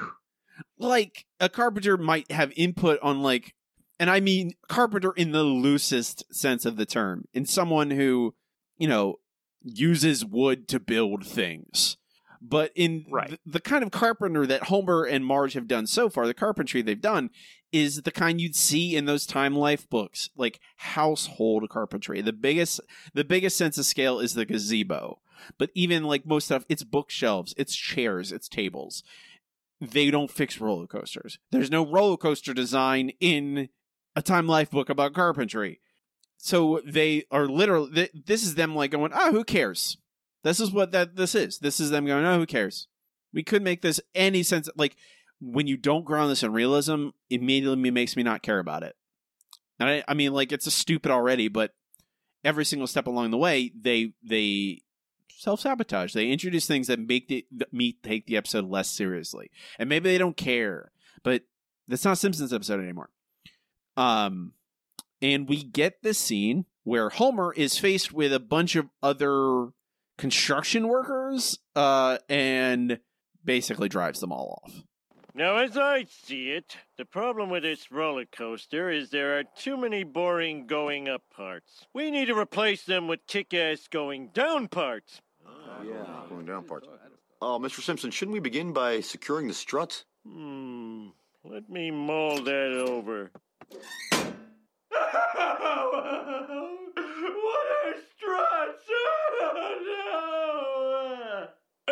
Like a carpenter might have input on like and I mean carpenter in the loosest sense of the term, in someone who, you know, uses wood to build things. But in Right. th- the kind of carpenter that Homer and Marge have done so far, the carpentry they've done is the kind you'd see in those Time Life books, like household carpentry. The biggest the biggest sense of scale is the gazebo. But even like most stuff, it's bookshelves, it's chairs, it's tables. They don't fix roller coasters. There's no roller coaster design in a Time Life book about carpentry. So they are literally th- this is them like going, "Ah, who cares?" This is what that this is. This is them going, "Oh, who cares?" We could make this any sense like when you don't ground this in realism, immediately makes me not care about it. And I, I mean, like it's a stupid already, but every single step along the way, they they self sabotage. They introduce things that make the, me take the episode less seriously, and maybe they don't care, but that's not Simpsons episode anymore. Um, and we get this scene where Homer is faced with a bunch of other construction workers, uh, and basically drives them all off. Now, as I see it, the problem with this roller coaster is there are too many boring going up parts. We need to replace them with kick ass going down parts. Oh, yeah, going down parts. Oh, Mr. Simpson, shouldn't we begin by securing the struts? Hmm, let me mull that over. what are struts?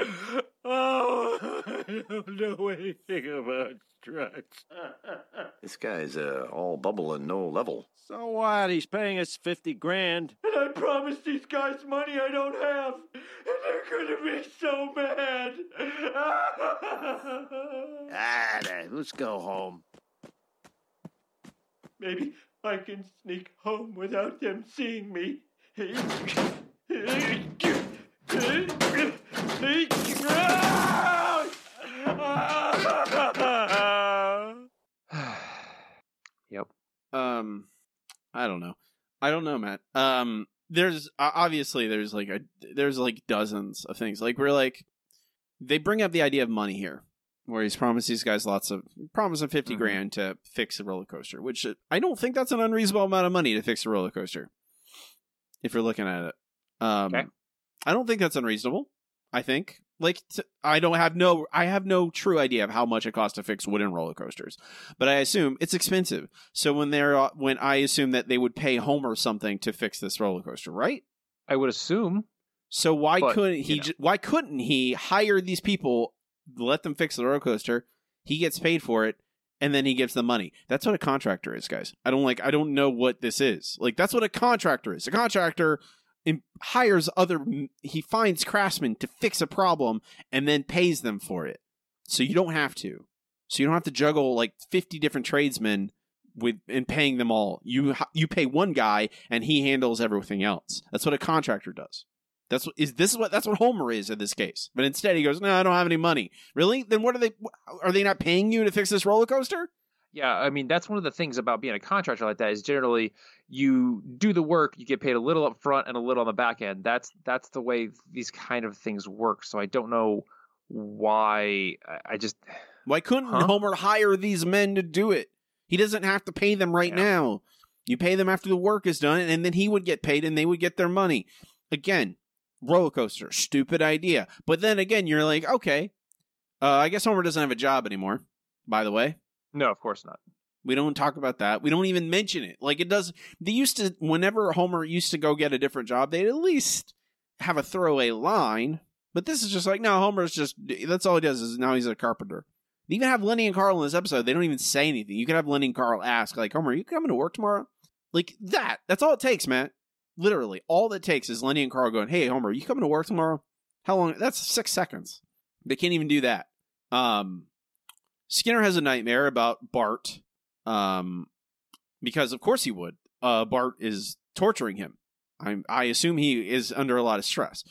Oh, I don't know anything about struts. This guy's uh, all bubble and no level. So what? He's paying us 50 grand. And I promised these guys money I don't have. And they're gonna be so mad. ah, then, let's go home. Maybe I can sneak home without them seeing me. Yep. Um, I don't know. I don't know, Matt. Um, there's obviously there's like a there's like dozens of things. Like we're like they bring up the idea of money here, where he's promised these guys lots of promise of 50 Mhm. grand to fix the roller coaster, which uh, I don't think that's an unreasonable amount of money to fix a roller coaster. If you're looking at it, um, Okay. I don't think that's unreasonable. I think like t- I don't have no I have no true idea of how much it costs to fix wooden roller coasters, but I assume it's expensive. So when they're uh, when I assume that they would pay Homer something to fix this roller coaster, right? I would assume. So why But, couldn't you he? know. ju- Why couldn't he hire these people, let them fix the roller coaster? He gets paid for it, and then he gives them money. That's what a contractor is, guys. I don't like. I don't know what this is. Like that's what a contractor is. A contractor hires other. He finds craftsmen to fix a problem and then pays them for it. So you don't have to. So you don't have to juggle like fifty different tradesmen with and paying them all. You you pay one guy and he handles everything else. That's what a contractor does. That's what is this is what that's what Homer is in this case. But instead he goes, "No, I don't have any money." Really? Then what are they are they not paying you to fix this roller coaster? Yeah, I mean that's one of the things about being a contractor like that is generally you do the work, you get paid a little up front and a little on the back end. That's that's the way these kind of things work. So I don't know why I- just Why couldn't Huh? Homer hire these men to do it? He doesn't have to pay them right Yeah. now. You pay them after the work is done, and then he would get paid and they would get their money. Again, roller coaster, stupid idea. But then again, you're like, okay, uh, I guess Homer doesn't have a job anymore, by the way. No, of course not. We don't talk about that. We don't even mention it. Like it does. They used to, whenever Homer used to go get a different job, they'd at least have a throwaway line. But this is just like, no, Homer's just, that's all he does is now he's a carpenter. They even have Lenny and Carl in this episode. They don't even say anything. You could have Lenny and Carl ask, like, Homer, are you coming to work tomorrow? Like that. That's all it takes, Matt. Literally, all it takes is Lenny and Carl going, hey, Homer, are you coming to work tomorrow? How long? That's six seconds. They can't even do that. Um, Skinner has a nightmare about Bart, um, because of course he would. Uh, Bart is torturing him. I I assume he is under a lot of stress.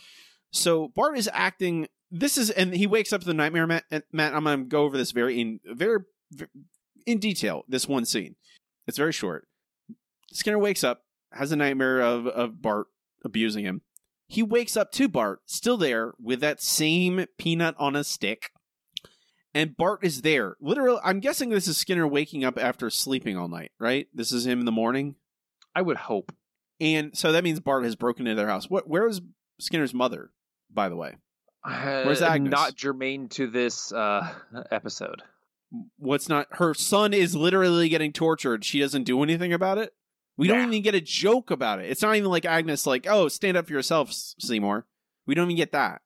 So Bart is acting. This is and he wakes up to the nightmare. Matt, Matt I'm going to go over this very in very, very in detail. This one scene. It's very short. Skinner wakes up, has a nightmare of of Bart abusing him. He wakes up to Bart still there with that same peanut on a stick. And Bart is there. Literally, I'm guessing this is Skinner waking up after sleeping all night, right? This is him in the morning. I would hope. And so that means Bart has broken into their house. What? Where is Skinner's mother, by the way? Where's Uh, Agnes? Not germane to this uh, episode. What's not? Her son is literally getting tortured. She doesn't do anything about it. We don't even get a joke about it. It's not even like Agnes, like, "Oh, stand up for yourself, Seymour." We don't even get that.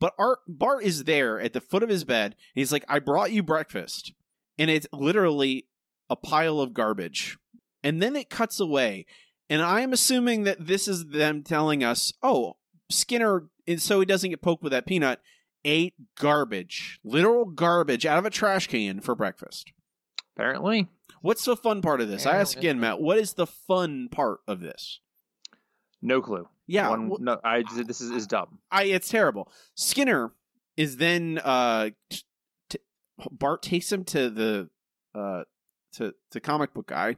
But Art Bart is there at the foot of his bed. And he's like, "I brought you breakfast," and it's literally a pile of garbage. And then it cuts away, and I am assuming that this is them telling us, "Oh, Skinner," and so he doesn't get poked with that peanut. Ate garbage, literal garbage, out of a trash can for breakfast. Apparently. What's the fun part of this? I ask again, Matt. What is the fun part of this? No clue. Yeah, One, wh- no, I this is, is dumb. I it's terrible. Skinner is then uh t- t- Bart takes him to the uh to to comic book guy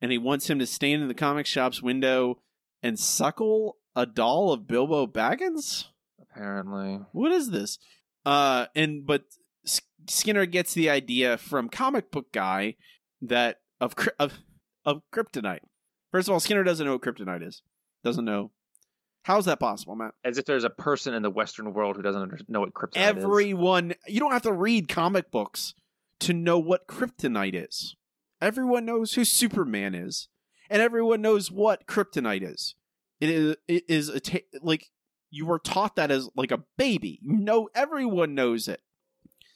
and he wants him to stand in the comic shop's window and suckle a doll of Bilbo Baggins? Apparently. What is this? Uh and but S- Skinner gets the idea from comic book guy that of of of kryptonite. First of all, Skinner doesn't know what kryptonite is. Doesn't know. How's that possible, Matt? As if there's a person in the Western world who doesn't under- know what kryptonite is. Everyone, you don't have to read comic books to know what kryptonite is. Everyone knows who Superman is, and everyone knows what kryptonite is. It is it is a ta- like you were taught that as like a baby. You know, everyone knows it.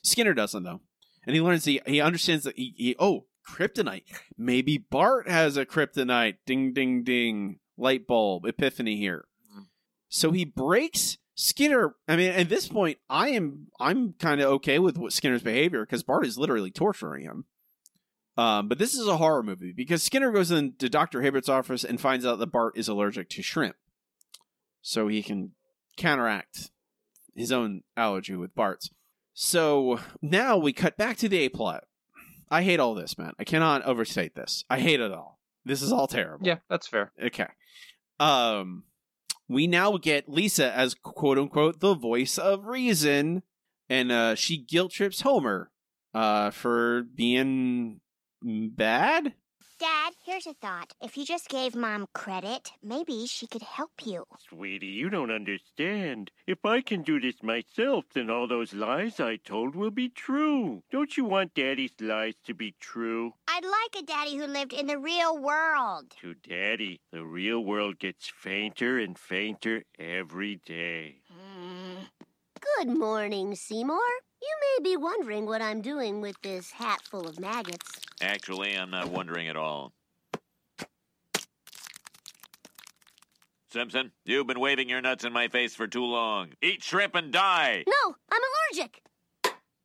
Skinner doesn't though, and he learns he he understands that he, he oh kryptonite. Maybe Bart has a kryptonite. Ding ding ding. Light bulb epiphany here. So he breaks Skinner. I mean, at this point, I am I'm kind of okay with what Skinner's behavior because Bart is literally torturing him. Um, but this is a horror movie because Skinner goes into Doctor Hibbert's office and finds out that Bart is allergic to shrimp, so he can counteract his own allergy with Bart's. So now we cut back to the A plot. I hate all this, man. I cannot overstate this. I hate it all. This is all terrible. Yeah, that's fair. Okay. Um, we now get Lisa as quote unquote the voice of reason, and uh, she guilt trips Homer uh, for being bad. Dad, here's a thought. If you just gave Mom credit, maybe she could help you. Sweetie, you don't understand. If I can do this myself, then all those lies I told will be true. Don't you want Daddy's lies to be true? I'd like a daddy who lived in the real world. To Daddy, the real world gets fainter and fainter every day. Good morning, Seymour. You may be wondering what I'm doing with this hat full of maggots. Actually, I'm not wondering at all. Simpson, you've been waving your nuts in my face for too long. Eat shrimp and die! No, I'm allergic.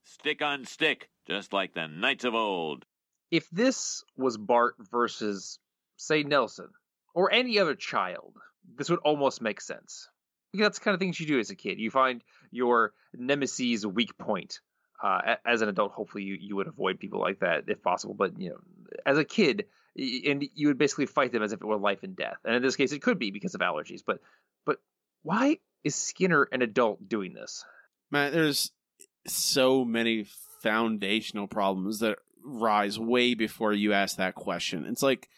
Stick on stick, just like the knights of old. If this was Bart versus, say, Nelson or any other child, this would almost make sense. Because that's the kind of things you do as a kid. You find your nemesis weak point. Uh, as an adult, hopefully you, you would avoid people like that if possible. But you know, as a kid, and you would basically fight them as if it were life and death. And in this case, it could be because of allergies. But but why is Skinner an adult doing this? Man, there's so many foundational problems that rise way before you ask that question. It's like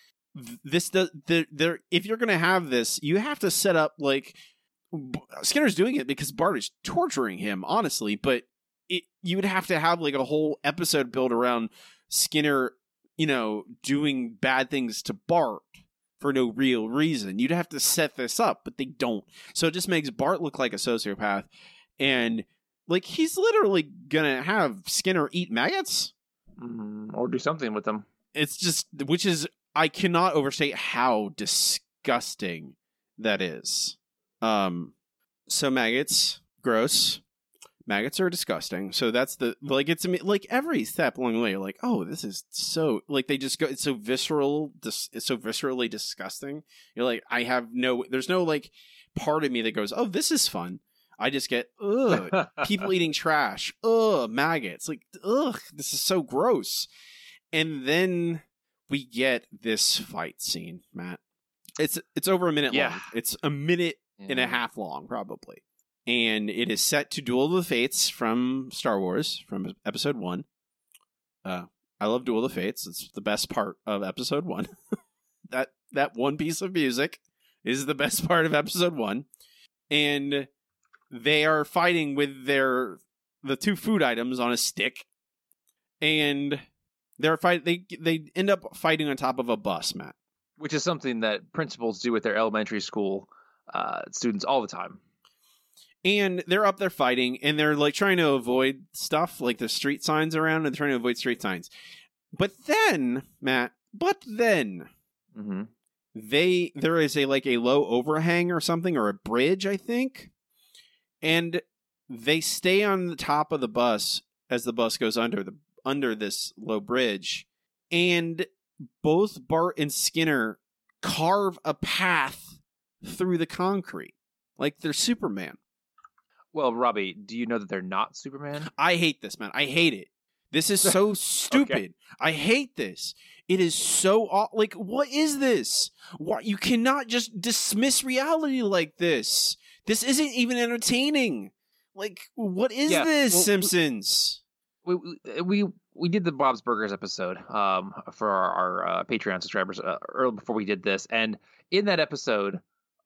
this does there if you're to have this, you have to set up like Skinner's doing it because Bart is torturing him, honestly, but it you would have to have like a whole episode built around Skinner, you know, doing bad things to Bart for no real reason. You'd have to set this up, but they don't. So it just makes Bart look like a sociopath and like he's literally gonna have Skinner eat maggots. Mm, or do something with them. It's just which is I cannot overstate how disgusting that is. Um so maggots, gross. maggots are disgusting. So that's the like it's like every step along the way. You're like, oh, this is so like they just go. It's so visceral. Dis, it's so viscerally disgusting. You're like, I have no. There's no like part of me that goes, oh, this is fun. I just get ugh, people eating trash, ugh, maggots, like ugh, this is so gross. And then we get this fight scene, Matt. It's it's over a minute Yeah. long. It's a minute and a half long, probably. And it is set to Duel of the Fates from Star Wars, from episode one. Uh, I love Duel of the Fates. It's the best part of episode one. that that one piece of music is the best part of episode one. And they are fighting with their the two food items on a stick. And they're fight they they end up fighting on top of a bus, Matt. which is something that principals do with their elementary school uh, students all the time. and they're up there fighting and they're like trying to avoid stuff like the street signs around and trying to avoid street signs but then matt but then Mm-hmm. they there is a like a low overhang or something or a bridge i think and they stay on the top of the bus as the bus goes under the under this low bridge and both bart and skinner carve a path through the concrete like they're superman Well, Robbie, do you know that they're not Superman? I hate this, man. I hate it. This is so stupid. I hate this. It is so like what is this? What you cannot just dismiss reality like this. This isn't even entertaining. Like what is Yeah, this, well, Simpsons? we we- we we did the Bob's Burgers episode um for our, our uh, Patreon subscribers uh, early before we did this, and in that episode,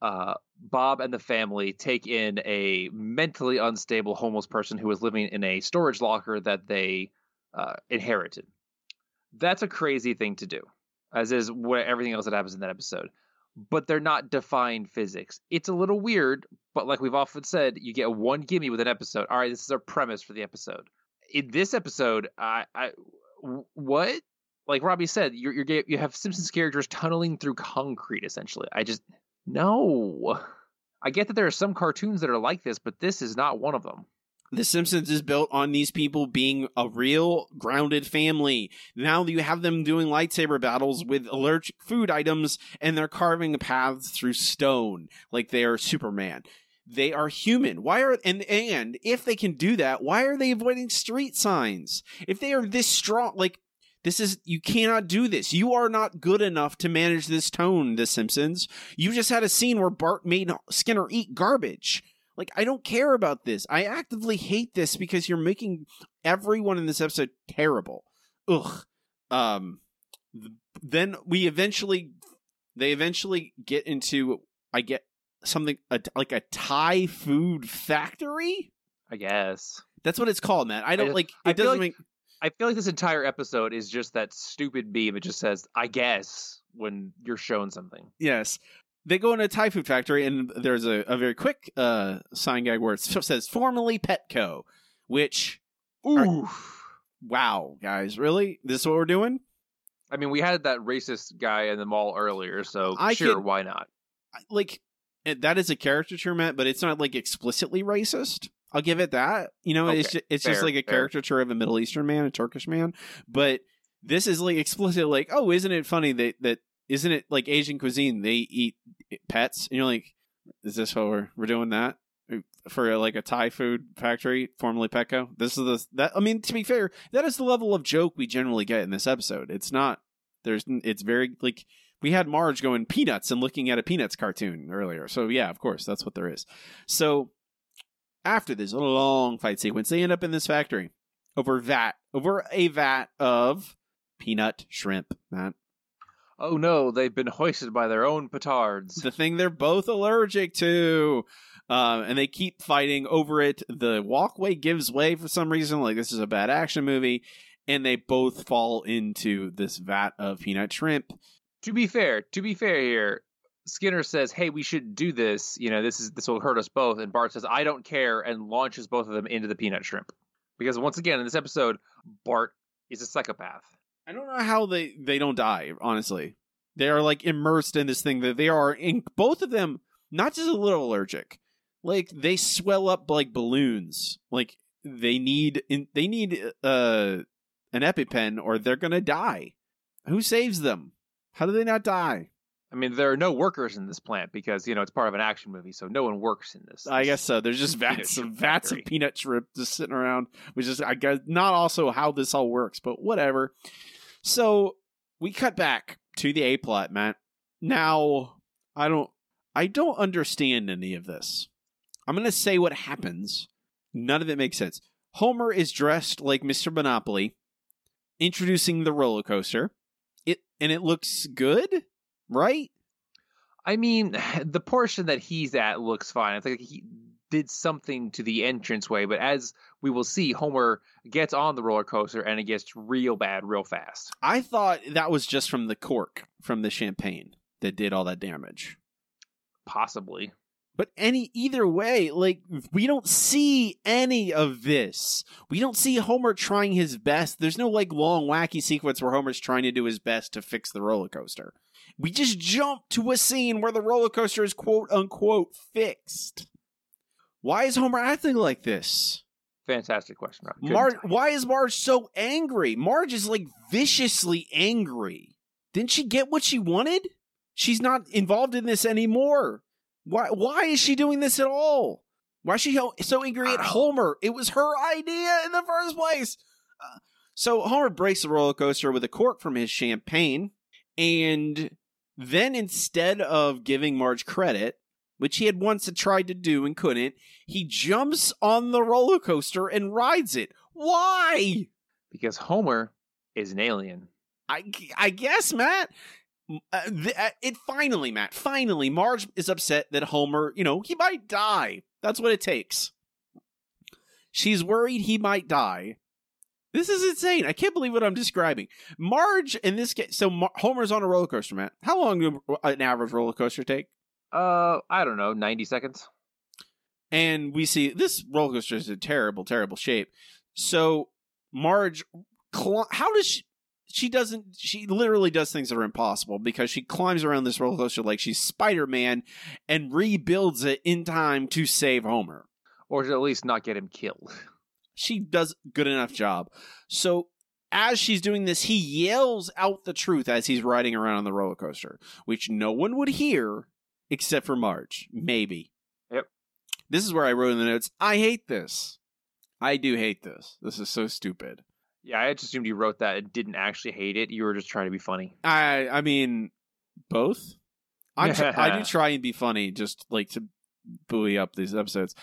uh, Bob and the family take in a mentally unstable homeless person who was living in a storage locker that they uh, inherited. That's a crazy thing to do, as is what everything else that happens in that episode. But they're not defying physics. It's a little weird, but like we've often said, you get one gimme with an episode. All right, this is our premise for the episode in this episode, I, I what? Like Robbie said, you're, you're you have Simpsons characters tunneling through concrete. Essentially, I just no. I get that there are some cartoons that are like this, but this is not one of them. The Simpsons is built on these people being a real grounded family. Now you have them doing lightsaber battles with allergic food items and they're carving paths through stone like they are Superman. They are human. Why are and and if they can do that, why are they avoiding street signs? If they are this strong, like this is you cannot do this. You are not good enough to manage this tone, The Simpsons. You just had a scene where Bart made Skinner eat garbage. Like I don't care about this. I actively hate this because you're making everyone in this episode terrible. Ugh. Um. th- Then we eventually, they eventually get into. I get something a, like a Thai food factory. I guess That's what it's called, man. I don't just- like. It I doesn't like- make. I feel like this entire episode is just that stupid meme. It just says "I guess" when you're shown something. Yes. They go into a Thai food factory, and there's a, a very quick uh, sign gag where it says formerly Petco, which. Ooh. wow, guys, really? This is what we're doing? I mean, we had that racist guy in the mall earlier, so I sure, could- why not? Like, that is a caricature, Matt, but it's not like explicitly racist. I'll give it that. You know, it's just, it's just like a fair. caricature of a Middle Eastern man, a Turkish man. But this is like explicit, like, oh, isn't it funny that that isn't it like Asian cuisine? They eat pets, and you're like, is this how we're we're doing that for like a Thai food factory, formerly Petco? This is the that. I mean, to be fair, that is the level of joke we generally get in this episode. It's not. There's. It's very like we had Marge going peanuts and looking at a peanuts cartoon earlier. So yeah, of course, that's what there is. So after this long fight sequence, they end up in this factory over vat over a vat of peanut shrimp. Matt, Oh no, they've been hoisted by their own petards. the thing they're both allergic to. Um, and they keep fighting over it. The walkway gives way for some reason, like this is a bad action movie, and they both fall into this vat of peanut shrimp. to be fair, to be fair here, Skinner says, "Hey, we should do this. You know, this is this will hurt us both." And Bart says, "I don't care," and launches both of them into the peanut shrimp. Because once again, in this episode, Bart is a psychopath. I don't know how they they don't die. Honestly, they are like immersed in this thing that they are in. Both of them, not just a little allergic, like they swell up like balloons. Like they need in, they need uh an EpiPen or they're gonna die. Who saves them? How do they not die? I mean, there are no workers in this plant because you know it's part of an action movie, so no one works in this. I guess so. There's just vats of vats of peanut shrimp just sitting around, which is I guess not also how this all works, but whatever. So we cut back to the A plot, Matt. Now I don't I don't understand any of this. I'm gonna say what happens. None of it makes sense. Homer is dressed like Mr. Monopoly, introducing the roller coaster. It and it looks good, right? I mean, the portion that he's at looks fine. I think he did something to the entranceway, but as we will see, Homer gets on the roller coaster and it gets real bad real fast. I thought that was just from the cork from the champagne that did all that damage. Possibly. But any either way, like we don't see any of this. We don't see Homer trying his best. There's no like long wacky sequence where Homer's trying to do his best to fix the roller coaster. We just jump to a scene where the roller coaster is quote unquote fixed. Why is Homer acting like this? Fantastic question, Rob. Time. why is Marge so angry? Marge is like viciously angry. Didn't she get what she wanted? She's not involved in this anymore. Why? Why is she doing this at all? Why is she so angry at Homer? It was her idea in the first place. Uh, so Homer breaks the roller coaster with a cork from his champagne, and then instead of giving Marge credit, which he had once tried to do and couldn't, he jumps on the roller coaster and rides it. Why? Because Homer is an alien. I, I guess, Matt. Uh, th- uh, it finally, Matt. Finally, Marge is upset that Homer, you know, he might die. That's what it takes. She's worried he might die. This is insane. I can't believe what I'm describing. Marge in this case, so Mar- Homer's on a roller coaster, Matt. How long do an average roller coaster take? Uh, I don't know, 90 seconds. and we see this roller coaster is in terrible, terrible shape. So Marge, cl- how does she? She doesn't. She literally does things that are impossible because she climbs around this roller coaster like she's Spider Man and rebuilds it in time to save Homer. Or to at least not get him killed. She does good enough job. So as she's doing this, he yells out the truth as he's riding around on the roller coaster, which no one would hear except for Marge. Maybe. Yep. This is where I wrote in the notes, I hate this. I do hate this. This is so stupid. Yeah, I just assumed you wrote that and didn't actually hate it. You were just trying to be funny. I I mean both. I'm tr- I do try and be funny just like to buoy up these episodes.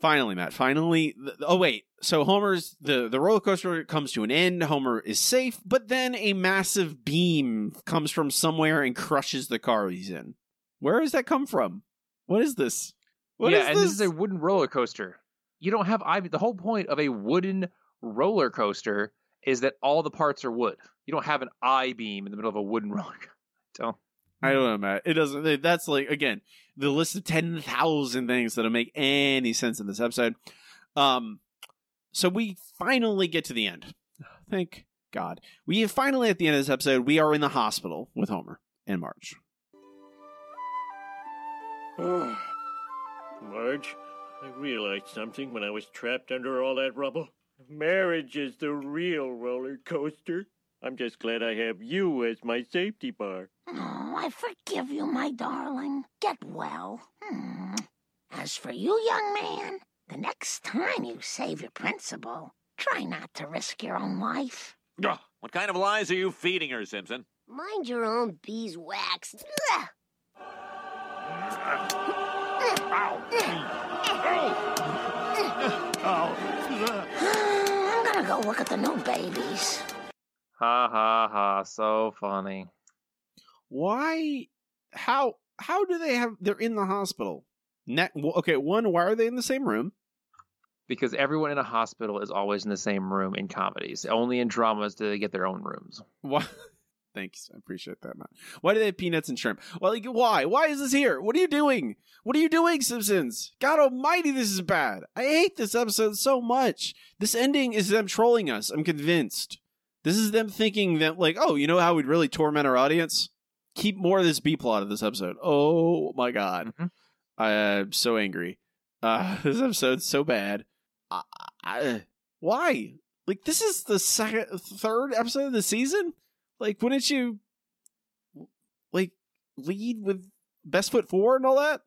Finally, Matt. Finally, th- oh wait. So Homer's the the roller coaster comes to an end. Homer is safe, but then a massive beam comes from somewhere and crushes the car he's in. Where does that come from? What is this? What yeah, is and this? this is a wooden roller coaster. You don't have I the whole point of a wooden roller coaster is that all the parts are wood. You don't have an I beam in the middle of a wooden roller coaster. So I don't know, Matt. It doesn't. That's like again the list of ten thousand things that don't make any sense in this episode. Um, so we finally get to the end. Thank God. We have finally at the end of this episode. We are in the hospital with Homer and Marge. Oh, Marge, I realized something when I was trapped under all that rubble. Marriage is the real roller coaster. I'm just glad I have you as my safety bar. Oh, I forgive you, my darling. Get well. Hmm. As for you, young man, the next time you save your principal, try not to risk your own life. Ugh, what kind of lies are you feeding her, Simpson? Mind your own beeswax. Ugh. I'm gonna go look at the new babies. Ha ha ha, so funny. Why? How? How do they have? They're in the hospital. Ne- okay, one. Why are they in the same room? Because everyone in a hospital is always in the same room in comedies. Only in dramas do they get their own rooms. Why? Thanks, I appreciate that, man. Why do they have peanuts and shrimp? Well, like, why? Why is this here? What are you doing? What are you doing, Simpsons? God Almighty, this is bad. I hate this episode so much. This ending is them trolling us. I'm convinced. This is them thinking that, like, oh, you know how we'd really torment our audience? Keep more of this B plot of this episode. Oh my God, Mhm. I'm so angry. Uh, this episode's so bad. I, I, why? Like this is the second, third episode of the season. Like, wouldn't you like lead with best foot forward and all that?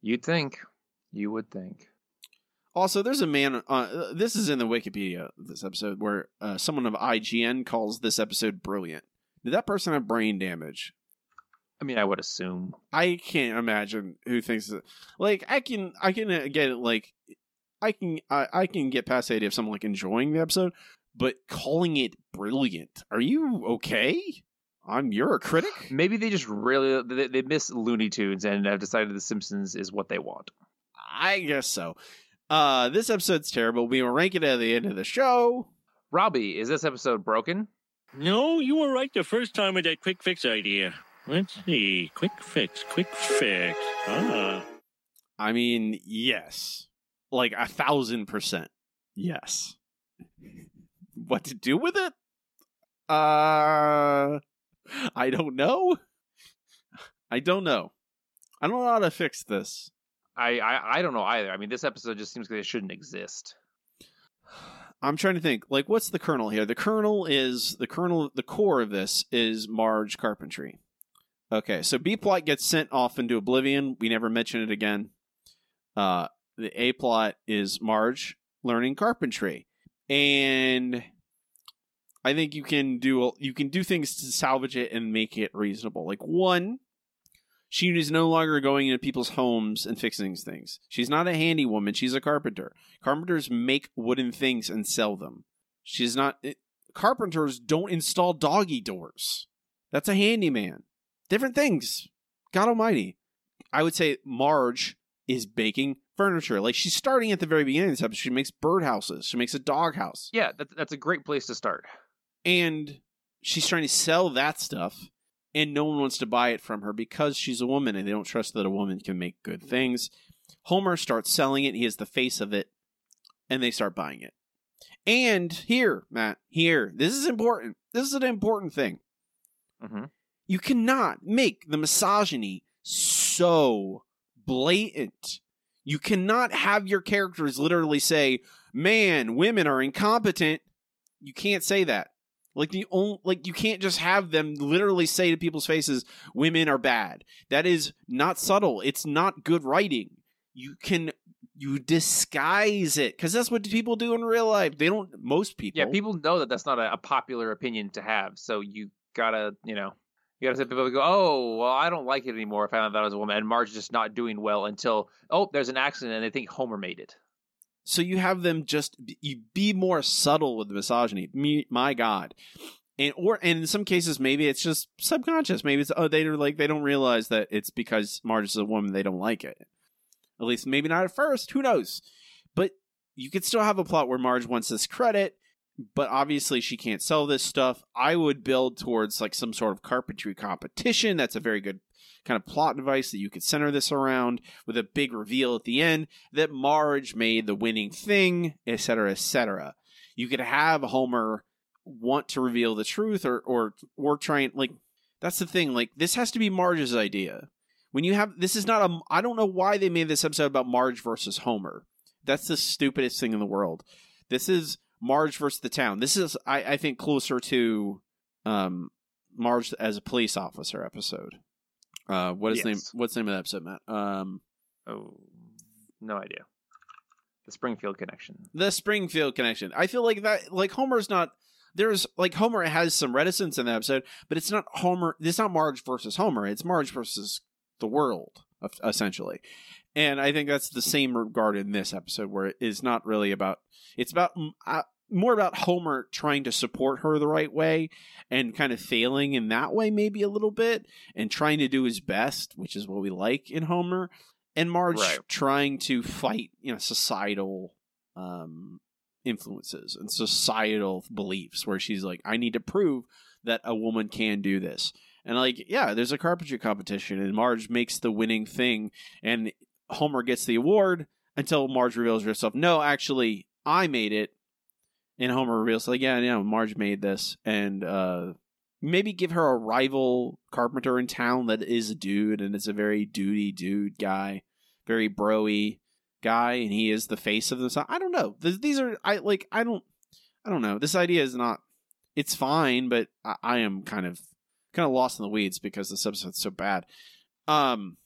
You'd think. You would think. Also, there's a man. Uh, this is in the Wikipedia. This episode where uh, someone of IGN calls this episode brilliant. Did that person have brain damage? I mean, I would assume. I can't imagine who thinks that. Like, I can, I can uh, get it. Like, I can, I, I can get past the idea of someone like enjoying the episode, but calling it brilliant. Are you okay? I'm. You're a critic. Maybe they just really they, they miss Looney Tunes and have decided The Simpsons is what they want. I guess so. Uh, this episode's terrible. We will rank it at the end of the show. Robbie, is this episode broken? No, you were right the first time with that quick fix idea. Let's see. Quick fix, quick fix. Ah. I mean, yes. Like a thousand percent. Yes. what to do with it? Uh I don't know. I don't know. I don't know how to fix this. I, I I don't know either. I mean, this episode just seems like it shouldn't exist. I'm trying to think. Like, what's the kernel here? The kernel is the kernel. The core of this is Marge carpentry. Okay, so B plot gets sent off into oblivion. We never mention it again. Uh, the A plot is Marge learning carpentry, and I think you can do you can do things to salvage it and make it reasonable. Like one, she is no longer going into people's homes and fixing things. She's not a handy woman. She's a carpenter. Carpenters make wooden things and sell them. She's not. It, carpenters don't install doggy doors. That's a handyman. Different things. God Almighty. I would say Marge is baking furniture. Like she's starting at the very beginning of this episode. She makes birdhouses. She makes a doghouse. Yeah, that, that's a great place to start. And she's trying to sell that stuff and no one wants to buy it from her because she's a woman and they don't trust that a woman can make good things. Homer starts selling it, he is the face of it, and they start buying it. And here, Matt, here, this is important. This is an important thing. Mm-hmm. You cannot make the misogyny so blatant. You cannot have your characters literally say, "Man, women are incompetent." You can't say that. Like the only, like you can't just have them literally say to people's faces, "Women are bad." That is not subtle. It's not good writing. You can you disguise it because that's what people do in real life. They don't. Most people. Yeah, people know that that's not a, a popular opinion to have. So you gotta, you know, you gotta say people go, "Oh, well, I don't like it anymore." If I found out I was a woman, and Marge just not doing well until oh, there's an accident, and they think Homer made it. So you have them just you be more subtle with the misogyny. Me, my God, and or and in some cases maybe it's just subconscious. Maybe it's oh they're like they don't realize that it's because Marge is a woman they don't like it. At least maybe not at first. Who knows? But you could still have a plot where Marge wants this credit, but obviously she can't sell this stuff. I would build towards like some sort of carpentry competition. That's a very good kind of plot device that you could center this around with a big reveal at the end that Marge made the winning thing, etc., etc. You could have Homer want to reveal the truth or or or trying like that's the thing like this has to be Marge's idea. When you have this is not a I don't know why they made this episode about Marge versus Homer. That's the stupidest thing in the world. This is Marge versus the town. This is I, I think closer to um Marge as a police officer episode. Uh, what is Yes. name? What's the name of the episode, Matt? Um, Oh, no idea. The Springfield connection. the Springfield connection. I feel like that. Like Homer's not. There's like Homer has some reticence in the episode, but it's not Homer. It's not Marge versus Homer. It's Marge versus the world, essentially. And I think that's the same regard in this episode, where it is not really about. It's about uh, more about Homer trying to support her the right way and kind of failing in that way, maybe a little bit, and trying to do his best, which is what we like in Homer. And Marge Right. trying to fight, you know, societal um, influences and societal beliefs, where she's like, I need to prove that a woman can do this. And like, yeah, there's a carpentry competition, and Marge makes the winning thing, and Homer gets the award until Marge reveals herself. No, actually, I made it. And Homer reveals, like, yeah, yeah, Marge made this, and uh, maybe give her a rival carpenter in town that is a dude, and is a very duty dude guy, very broy guy and he is the face of this. I don't know. These are I like I don't I don't know. This idea is not it's fine, but I, I am kind of kind of lost in the weeds because this episode's so bad. Um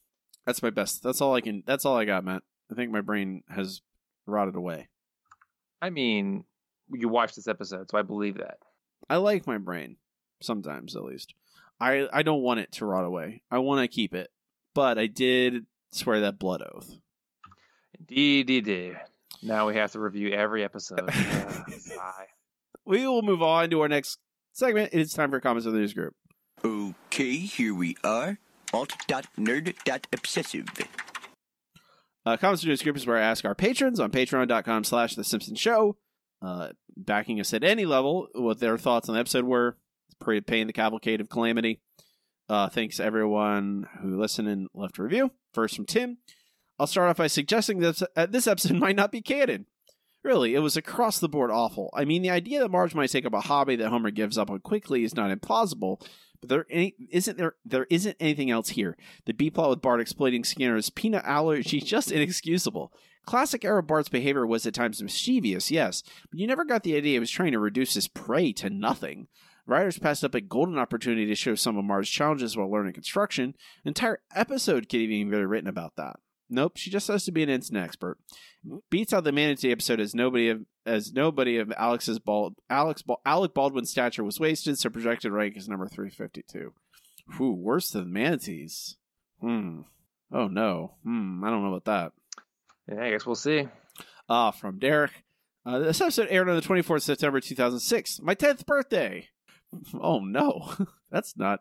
that's my best. That's all I can that's all I got, Matt. I think my brain has rotted away. I mean, you watched this episode, so I believe that. I like my brain sometimes at least. I I don't want it to rot away. I want to keep it. But I did swear that blood oath. Indeed, indeed. Now we have to review every episode. Sigh. We will move on to our next segment. It's time for comments of the news group. Okay, here we are. Alt.nerd.obsessive. Uh, the news group is where I ask our patrons on patreon.com slash the Simpsons Show, uh, backing us at any level, what their thoughts on the episode were. Pre- Paying the cavalcade of calamity. Uh, thanks everyone who listened and left a review. First from Tim. I'll start off by suggesting that uh, this episode might not be canon. Really, it was across the board awful. I mean, the idea that Marge might take up a hobby that Homer gives up on quickly is not implausible, but there any, isn't there there isn't anything else here. The B plot with Bart exploiting Skinner's peanut allergy is just inexcusable. Classic era Bart's behavior was at times mischievous, yes, but you never got the idea he was trying to reduce his prey to nothing. Writers passed up a golden opportunity to show some of Marge's challenges while learning construction. An entire episode could even been written about that. Nope, she just has to be an instant expert. Beats out the manatee episode as nobody of as nobody of Alex's bald Alex Alec Baldwin's stature was wasted, so projected rank is number three fifty two. Whew, worse than manatees. Hmm. Oh no. Hmm. I don't know about that. Yeah, I guess we'll see. Ah, from Derek. Uh, this episode aired on the 24th September 2006, my 10th birthday. Oh no, that's not.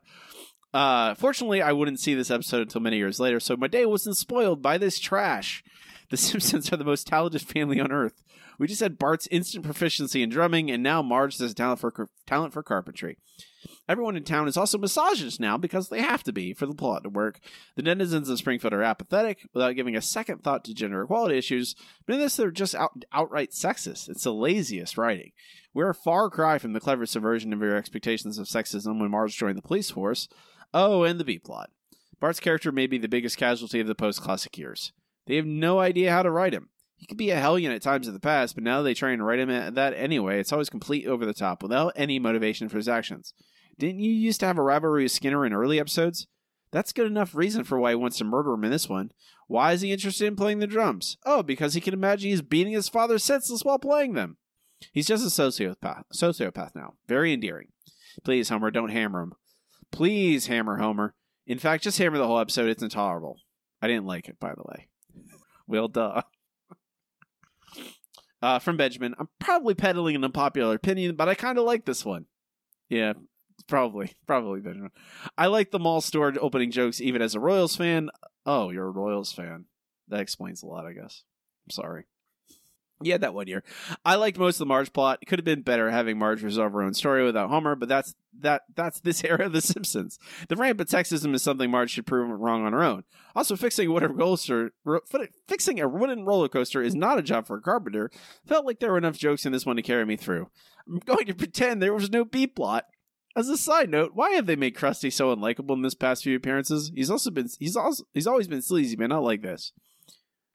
Uh, fortunately, I wouldn't see this episode until many years later, so my day wasn't spoiled by this trash. The Simpsons are the most talented family on earth. We just had Bart's instant proficiency in drumming, and now Marge has talent for talent for carpentry. Everyone in town is also misogynists now because they have to be for the plot to work. The denizens of Springfield are apathetic without giving a second thought to gender equality issues, but in this they're just out- outright sexist. It's the laziest writing. We're a far cry from the clever subversion of your expectations of sexism when Marge joined the police force. Oh, and the B plot. Bart's character may be the biggest casualty of the post classic years. They have no idea how to write him. He could be a hellion at times in the past, but now they try and write him at that anyway. It's always complete over the top without any motivation for his actions. Didn't you used to have a rivalry with Skinner in early episodes? That's good enough reason for why he wants to murder him in this one. Why is he interested in playing the drums? Oh, because he can imagine he's beating his father senseless while playing them. He's just a sociopath, sociopath now. Very endearing. Please, Homer, don't hammer him. Please hammer Homer. In fact, just hammer the whole episode. It's intolerable. I didn't like it, by the way. Well, duh. Uh, from Benjamin, I'm probably peddling an unpopular opinion, but I kind of like this one. Yeah, probably, probably Benjamin. I like the mall store opening jokes even as a Royals fan. Oh, you're a Royals fan. That explains a lot, I guess. I'm sorry. Yeah, that one year. I liked most of the Marge plot. It could have been better having Marge resolve her own story without Homer, but that's that that's this era of The Simpsons. The rampant sexism is something Marge should prove wrong on her own. Also, fixing a wooden coaster, ro- fixing a wooden roller coaster is not a job for a carpenter. Felt like there were enough jokes in this one to carry me through. I'm going to pretend there was no B plot. As a side note, why have they made Krusty so unlikable in this past few appearances? He's also been he's also he's always been sleazy, but not like this.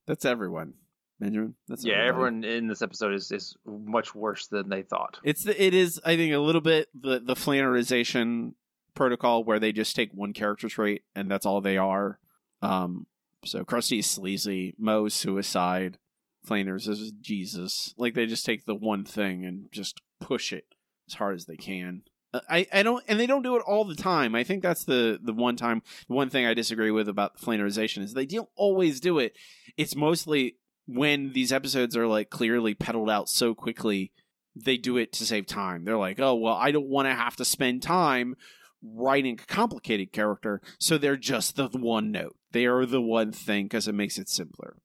That's everyone. Benjamin. That's yeah, everyone in this episode is, is much worse than they thought. It's the, it is I think a little bit the the flanderization protocol where they just take one character trait and that's all they are. Um, so Krusty is sleazy, Moe's suicide, Flanders is Jesus. Like they just take the one thing and just push it as hard as they can. Uh, I, I don't and they don't do it all the time. I think that's the the one time the one thing I disagree with about the flanderization is they don't always do it. It's mostly when these episodes are like clearly peddled out so quickly, they do it to save time. They're like, oh well, I don't want to have to spend time writing a complicated character, so they're just the one note. They are the one thing because it makes it simpler.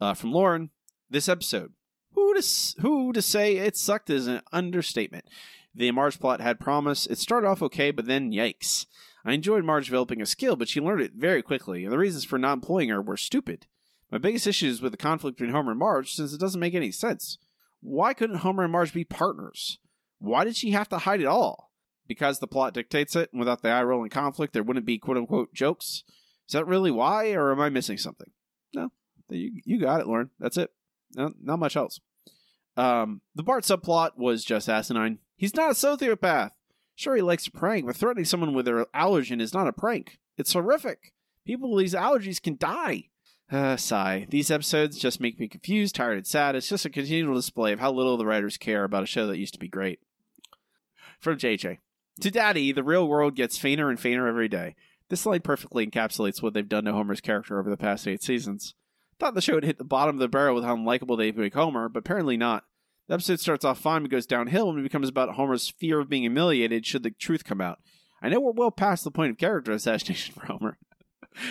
Uh, from Lauren, this episode. Who to who to say it sucked is an understatement. The Marge plot had promise. It started off okay, but then yikes. I enjoyed Marge developing a skill, but she learned it very quickly, and the reasons for not employing her were stupid. My biggest issue is with the conflict between Homer and Marge, since it doesn't make any sense. Why couldn't Homer and Marge be partners? Why did she have to hide it all? Because the plot dictates it, and without the eye rolling conflict, there wouldn't be quote unquote jokes? Is that really why, or am I missing something? No, You, you got it, Lauren. That's it. No, not much else. Um, the Bart subplot was just asinine. He's not a sociopath. Sure, he likes to prank, but threatening someone with their allergen is not a prank. It's horrific. People with these allergies can die. Uh, sigh. These episodes just make me confused, tired, and sad. It's just a continual display of how little the writers care about a show that used to be great. From JJ. To Daddy, the real world gets fainter and fainter every day. This line perfectly encapsulates what they've done to Homer's character over the past eight seasons. Thought the show would hit the bottom of the barrel with how unlikable they make Homer, but apparently not. The episode starts off fine but goes downhill when it becomes about Homer's fear of being humiliated should the truth come out. I know we're well past the point of character assassination for Homer,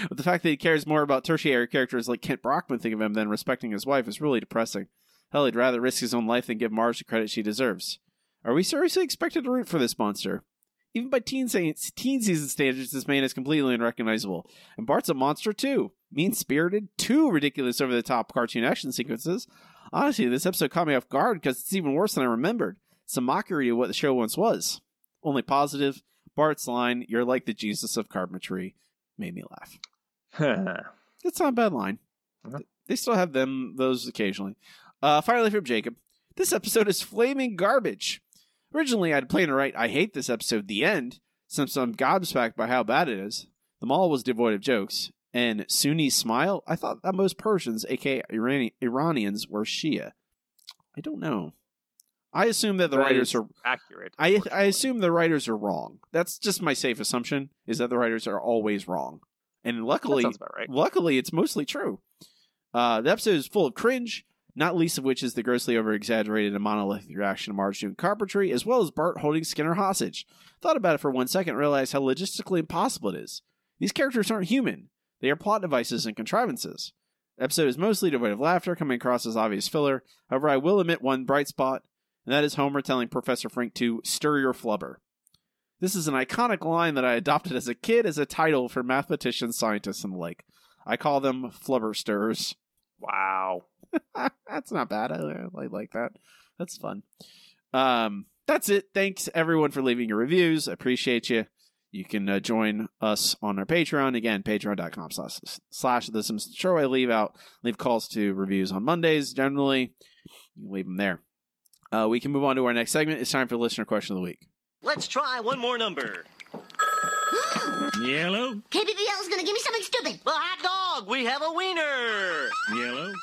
but the fact that he cares more about tertiary characters like Kent Brockman think of him than respecting his wife is really depressing. Hell, he'd rather risk his own life than give Marge the credit she deserves. Are we seriously expected to root for this monster? Even by teen, teen season standards, this man is completely unrecognizable. And Bart's a monster too. Mean spirited, too ridiculous over the top cartoon action sequences. Honestly, this episode caught me off guard because it's even worse than I remembered. It's a mockery of what the show once was. Only positive, Bart's line, You're like the Jesus of carpentry, made me laugh. it's not a bad line. They still have them, those occasionally. Uh, finally, from Jacob. This episode is flaming garbage. Originally, I'd planned to write, I hate this episode, the end, since I'm gobsmacked by how bad it is. The mall was devoid of jokes. And Sunni smile, I thought that most Persians, aka Irani- Iranians, were Shia. I don't know. I assume that the That writers are accurate. I I assume the writers are wrong. That's just my safe assumption is that the writers are always wrong. And luckily right. luckily it's mostly true. Uh, the episode is full of cringe, not least of which is the grossly over exaggerated and monolithic reaction of Marge doing carpentry, as well as Bart holding Skinner hostage. Thought about it for one second, realized how logistically impossible it is. These characters aren't human. They are plot devices and contrivances. The episode is mostly devoid of laughter, coming across as obvious filler. However, I will admit one bright spot, and that is Homer telling Professor Frink to stir your flubber. This is an iconic line that I adopted as a kid as a title for mathematicians, scientists, and the like. I call them flubber stirrers. Wow. that's not bad. I, I like that. That's fun. Um, that's it. Thanks everyone for leaving your reviews. I appreciate you. You can uh, join us on our Patreon again, patreon.com slash slash the Simpsons Show. I leave out leave calls to reviews on Mondays generally. You can leave them there. Uh, we can move on to our next segment. It's time for listener question of the week. Let's try one more number. Yellow. KBBL is gonna give me something stupid. Well, hot dog. We have a wiener. Yellow.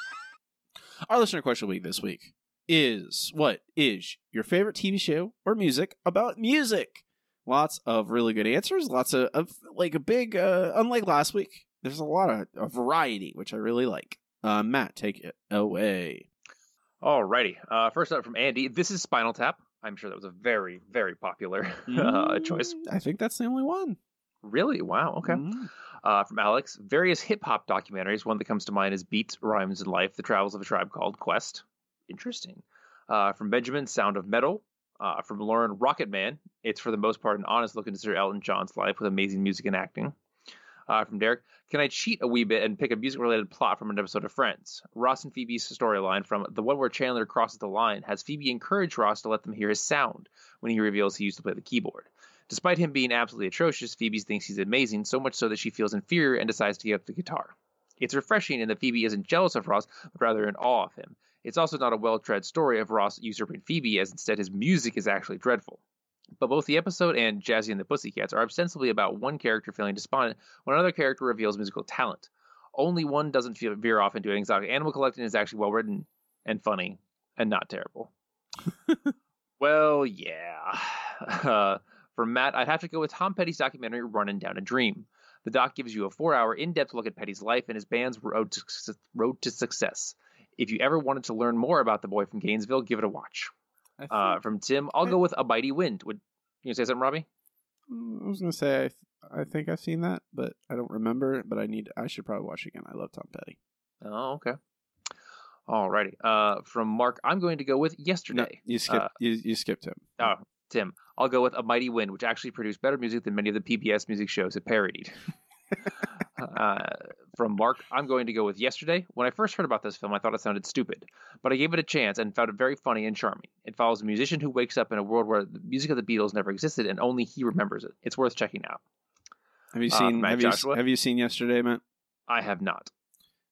Our listener question of the week this week is what is your favorite TV show or music about music? Lots of really good answers. Lots of, of like a big, uh, unlike last week, there's a lot of, a variety, which I really like. Uh, Matt, take it away. Alrighty. Uh, first up from Andy. This is Spinal Tap. I'm sure that was a very, very popular uh, choice. I think that's the only one. Really? Wow. Okay. Uh, from Alex, various hip hop documentaries. One that comes to mind is Beats, Rhymes, and Life: The Travels of a Tribe Called Quest. Interesting. Uh, from Benjamin, Sound of Metal. Uh, from Lauren, Rocket Man. It's for the most part an honest look into Sir Elton John's life with amazing music and acting. Uh, from Derek, can I cheat a wee bit and pick a music related plot from an episode of Friends? Ross and Phoebe's storyline from the one where Chandler crosses the line has Phoebe encourage Ross to let them hear his sound when he reveals he used to play the keyboard. Despite him being absolutely atrocious, Phoebe thinks he's amazing, so much so that she feels inferior and decides to give up the guitar. It's refreshing in that Phoebe isn't jealous of Ross, but rather in awe of him. It's also not a well tread story of Ross usurping Phoebe, as instead his music is actually dreadful. But both the episode and Jazzy and the Pussycats are ostensibly about one character feeling despondent when another character reveals musical talent. Only one doesn't feel, veer off into an exotic animal collecting is actually well written and funny and not terrible. well, yeah. Uh, for Matt, I'd have to go with Tom Petty's documentary Running Down a Dream. The doc gives you a four hour in depth look at Petty's life and his band's road to, road to success. If you ever wanted to learn more about the boy from Gainesville, give it a watch. Uh, from Tim, I'll go with A Mighty Wind. Would you say something, Robbie? I was gonna say I, th- I think I've seen that, but I don't remember. But I need I should probably watch it again. I love Tom Petty. Oh, okay. Alrighty. Uh, from Mark, I'm going to go with Yesterday. No, You skipped Uh, you, you skipped him. Oh, Tim, I'll go with A Mighty Wind, which actually produced better music than many of the PBS music shows it parodied. uh, from Mark, I'm going to go with Yesterday. When I first heard about this film, I thought it sounded stupid, but I gave it a chance and found it very funny and charming. It follows a musician who wakes up in a world where the music of the Beatles never existed and only he remembers it. It's worth checking out. Have you Uh, seen have you have you seen yesterday, Matt? I have not.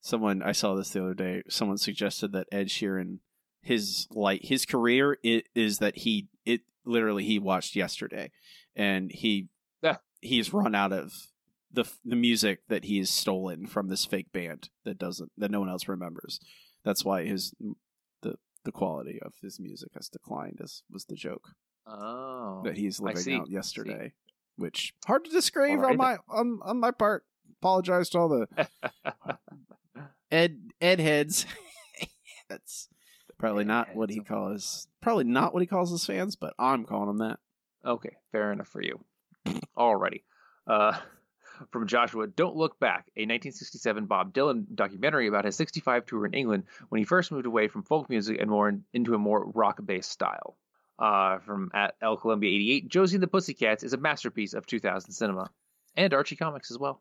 someone I saw this the other day. Someone suggested that Ed Sheeran, his like his career i- is that he it literally he watched yesterday, and he Yeah. he's run out of the the music that he's stolen from this fake band that doesn't that no one else remembers. That's why his the the quality of his music has declined. As was the joke Oh, that he's living out yesterday, which hard to discredit Alright on my on, on my part. Apologize to all the Ed Ed heads. That's probably not what he calls probably not what he calls his fans, but I'm calling him that. Okay, fair enough for you. Alrighty. Uh, from Joshua, Don't Look Back, a 1967 Bob Dylan documentary about his 65 tour in England when he first moved away from folk music and more in, into a more rock-based style. Uh, from at L Columbia 88, Josie and the Pussycats is a masterpiece of 2000 cinema, and Archie comics as well.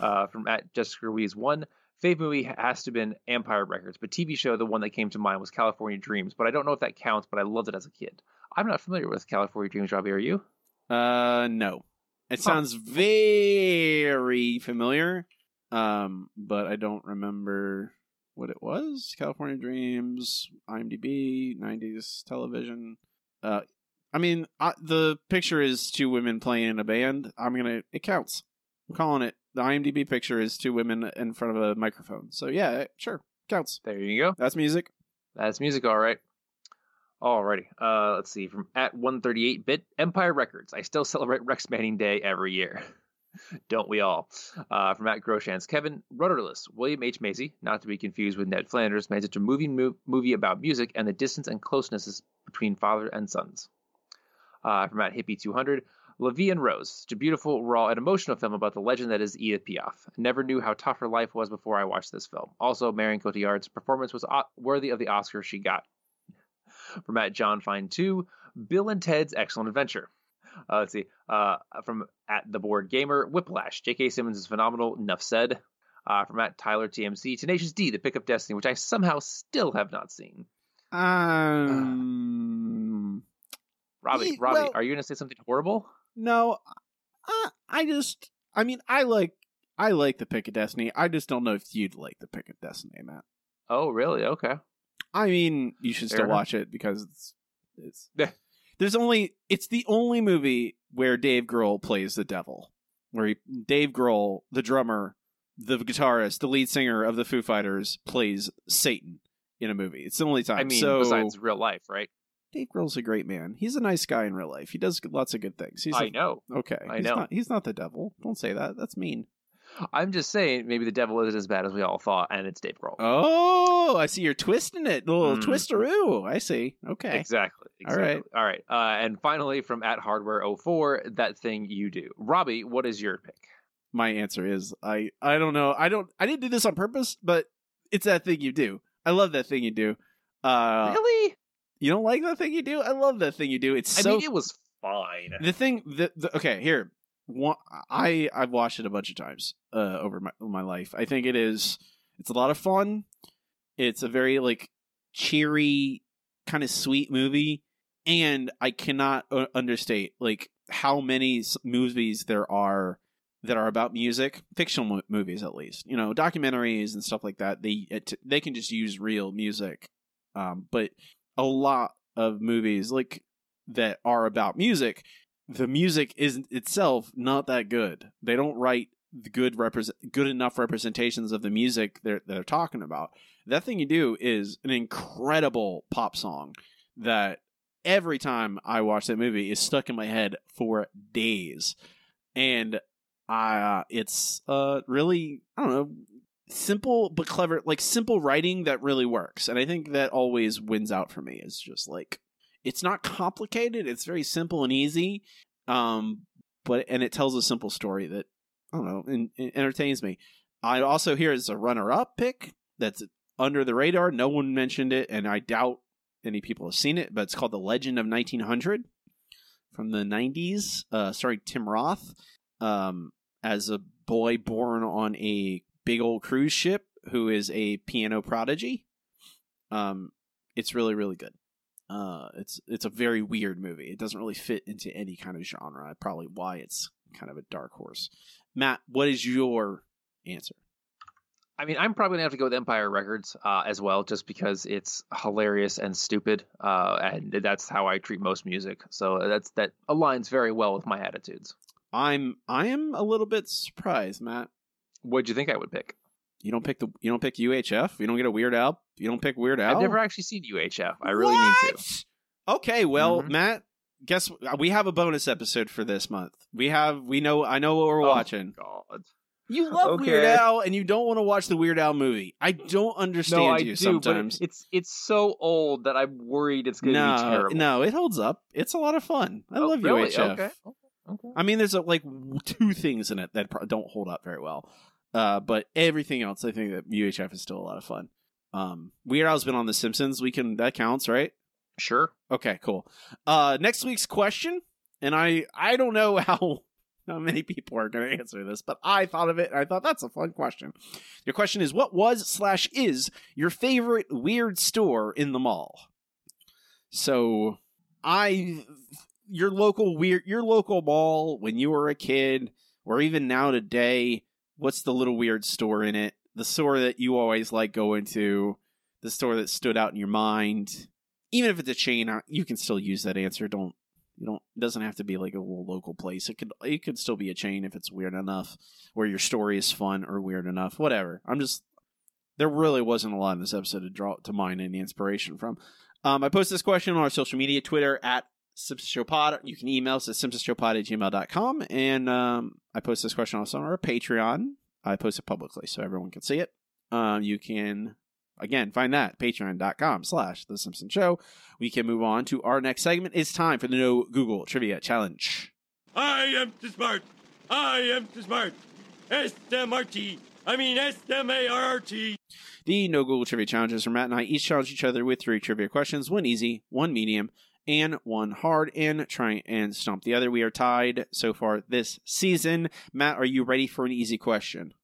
Uh, from at Jessica Ruiz 1, fave movie has to have been Empire Records, but TV show, the one that came to mind was California Dreams, but I don't know if that counts, but I loved it as a kid. I'm not familiar with California Dreams, Robbie, are you? Uh no. It sounds very familiar. Um, but I don't remember what it was. California Dreams, IMDb, 90s television. Uh I mean, I, the picture is two women playing in a band. I'm going to it counts. I'm calling it. The IMDb picture is two women in front of a microphone. So yeah, sure. Counts. There you go. That's music. That's music, all right. Alrighty. Uh, let's see. From at 138 bit Empire Records. I still celebrate Rex Manning Day every year. Don't we all? Uh, from at Groshans. Kevin Rudderless. William H. Macy, not to be confused with Ned Flanders, made such a moving mo- movie about music and the distance and closenesses between father and sons. Uh, from at Hippie 200. La Vie en Rose. Such a beautiful, raw, and emotional film about the legend that is Edith Piaf. Never knew how tough her life was before I watched this film. Also, Marion Cotillard's performance was worthy of the Oscar she got. From at John Fine 2, Bill and Ted's Excellent Adventure. Uh, let's see. Uh, from at the board gamer, Whiplash. J.K. Simmons is phenomenal. Enough said. Uh, from at Tyler TMC, Tenacious D, The Pick of Destiny, which I somehow still have not seen. Um Robbie, Ye- Robbie, well- are you going to say something horrible? No, uh, I just, I mean, I like, I like the Pick of Destiny. I just don't know if you'd like the Pick of Destiny, Matt. Oh, really? Okay. I mean, you should Fair still enough. watch it because it's, it's. Yeah. There's only, it's the only movie where Dave Grohl plays the devil, where he, Dave Grohl, the drummer, the guitarist, the lead singer of the Foo Fighters, plays Satan in a movie. It's the only time. I mean, so, besides real life, right? Dave Grohl's a great man. He's a nice guy in real life. He does lots of good things. He's I a- know. Okay, I he's know. Not, he's not the devil. Don't say that. That's mean. I'm just saying, maybe the devil isn't as bad as we all thought, and it's Dave Grohl. Oh, I see you're twisting it. A little Mm. twisteroo. I see. Okay. Exactly. All exactly. right. All right. Uh, and finally, from at Hardware 04, that thing you do. Robbie, what is your pick? My answer is I I don't know. I don't I didn't do this on purpose, but it's that thing you do. I love that thing you do. Uh really? You don't like that thing you do? I love that thing you do. It's I so mean, it was fine. the thing the, the okay here one, i i've watched it a bunch of times uh over my my life. I think it is it's a lot of fun. It's a very like cheery kind of sweet movie and i cannot understate like how many movies there are that are about music fictional mo- movies at least you know documentaries and stuff like that. They it, they can just use real music um but a lot of movies like that are about music the music isn't itself not that good. They don't write good represent good enough representations of the music they're they're talking about. That thing you do is an incredible pop song that every time i watch that movie is stuck in my head for days. And uh it's uh really i don't know simple but clever like simple writing that really works. And i think that always wins out for me is just like it's not complicated it's very simple and easy um but and it tells a simple story that i don't know and, and entertains me. I also here is a runner-up pick that's under the radar no one mentioned it and i doubt any people have seen it but it's called the legend of 1900 from the 90s uh tim roth um as a boy born on a big old cruise ship who is a piano prodigy. Um it's really really good uh, it's it's a very weird movie. It doesn't really fit into any kind of genre. Probably why it's kind of a dark horse. Matt, what is your answer? I mean, I'm probably gonna have to go with Empire Records uh, as well, just because it's hilarious and stupid, uh, and that's how I treat most music. So that's that aligns very well with my attitudes. I'm I am a little bit surprised, Matt. What'd you think I would pick? You don't pick the you don't pick UHF. You don't get a Weird Al. You don't pick Weird Al. I've never actually seen UHF. I really need to. Okay, well, Mhm. Matt, guess we have a bonus episode for this month. We have we know I know what we're Oh, watching. God. You love Okay. Weird Al and you don't want to watch the Weird Al movie. I don't understand No, I you do, sometimes. it's it's so old that I'm worried it's going to be No, terrible. no, it holds up. It's a lot of fun. I Oh, love really? UHF. Okay. Okay. I mean, there's uh like two things in it that don't hold up very well, uh, but everything else, I think that UHF is still a lot of fun. Um, Weird Al's been on The Simpsons. We can that counts, right? Sure. Okay, cool. Uh, next week's question, and I I don't know how how many people are going to answer this, but I thought of it. and I thought that's a fun question. Your question is, what was slash is your favorite weird store in the mall? So, I your local weird your local mall when you were a kid, or even now today. What's the little weird store in it? The store that you always like going to, the store that stood out in your mind even if it's a chain, uh, you can still use that answer. Don't you don't it doesn't have to be like a little local place. It could it could still be a chain if it's weird enough, where your story is fun or weird enough. Whatever. I'm just there really wasn't a lot in this episode to draw to mine any inspiration from. Um, I posted this question on our social media, Twitter at Simpsons Show Pod. You can email us at simpsonsshowpod at gmail.com. And um, I post this question also on our Patreon. I post it publicly so everyone can see it. Um, you can Again, find that patreon.com slash The Simpson Show. We can move on to our next segment. It's time for the No Google Trivia Challenge. I am too smart. I am too smart. S-M-R-T. I mean S-M-A-R-R-T. The No Google Trivia Challenges where Matt and I each challenge each other with three trivia questions one easy, one medium, and one hard, and try and stump the other. We are tied so far this season. Matt, are you ready for an easy question?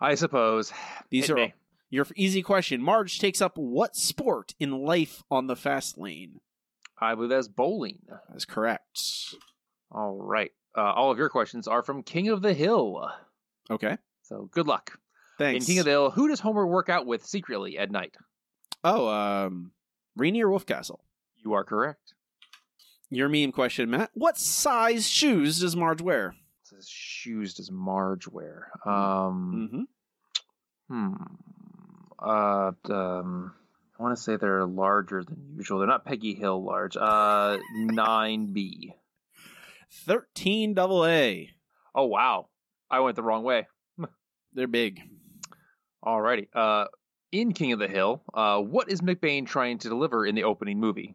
I suppose. These Hit are me. your easy question. Marge takes up what sport in life on the fast lane? I believe that's bowling. That's correct. All right. Uh, all of your questions are from King of the Hill. Okay. So good luck. Thanks. In King of the Hill, who does Homer work out with secretly at night? Oh, um, Rainier Wolfcastle. You are correct. Your meme question, Matt. What size shoes does Marge wear? Says shoes does Marge wear? Um, Mm-hmm. hmm. Uh, um, I want to say they're larger than usual. They're not Peggy Hill large. Uh, nine B. 13 double A. Oh wow, I went the wrong way. They're big. Alrighty. Uh, in King of the Hill, uh, what is McBain trying to deliver in the opening movie?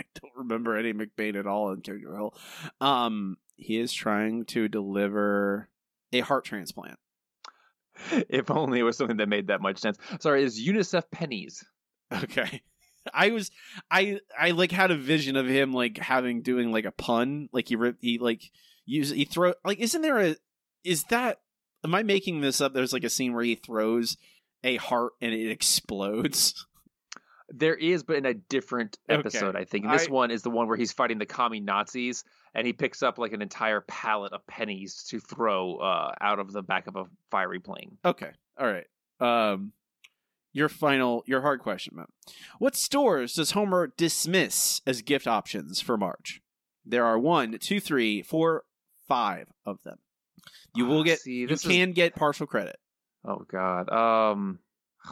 I don't remember Eddie McBain at all in King Hill. Um, he is trying to deliver a heart transplant. if only it was something that made that much sense. Sorry, is UNICEF pennies? Okay. I was I I like had a vision of him like having doing like a pun like he rip he like use he throw like isn't there a is that am I making this up there's like a scene where he throws a heart and it explodes There is, but in a different Okay. episode, I think. And this I- one is the one where he's fighting the commie Nazis, and he picks up like an entire pallet of pennies to throw uh, out of the back of a fiery plane. Okay. All right. Um your final your hard question, Matt. What stores does Homer dismiss as gift options for Marge? There are one, two, three, four, five of them. You will Ah, get see, you this is- can get partial credit. Oh God. Um,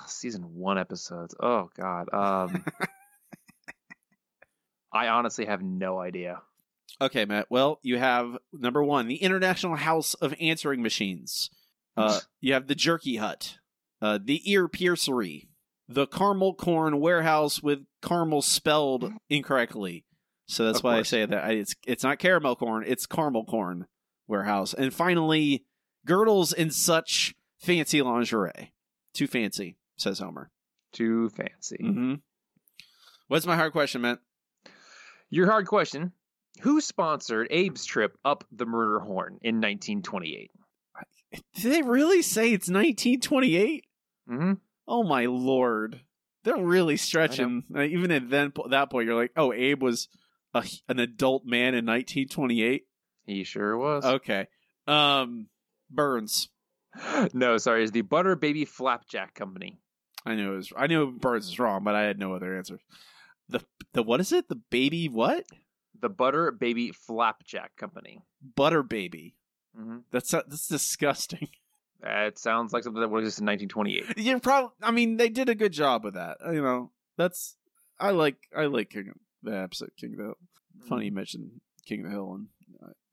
season one episodes. Oh God. Um, I honestly have no idea. Okay, Matt. Well, you have number one, the International House of Answering Machines. Uh, you have the Jerky Hut, uh, the Ear Piercery, the Caramel Corn Warehouse with caramel spelled incorrectly. So that's Of why course. I say that I- it's it's not caramel corn, it's caramel corn warehouse. And finally, girdles and such fancy lingerie. Too fancy, says Homer. Too fancy. Mm-hmm. What's my hard question, Matt? Your hard question: Who sponsored Abe's trip up the Murder Horn in 1928? Did they really say it's 1928? Mm-hmm. Oh my lord, they're really stretching. Even at then that point, you're like, oh, Abe was a, an adult man in 1928. He sure was. Okay, um, Burns. no, sorry, it's the Butter Baby Flapjack Company. I knew it was. I knew Burns was wrong, but I had no other answers. The the what is it? The baby what? The Butter Baby Flapjack Company. Butter baby. Mm-hmm. That's that's disgusting. It sounds like something that would exist in 1928. You probably. I mean, they did a good job with that. You know, that's. I like. I like King of, the episode King of the Hill. Funny you mentioned King of the Hill and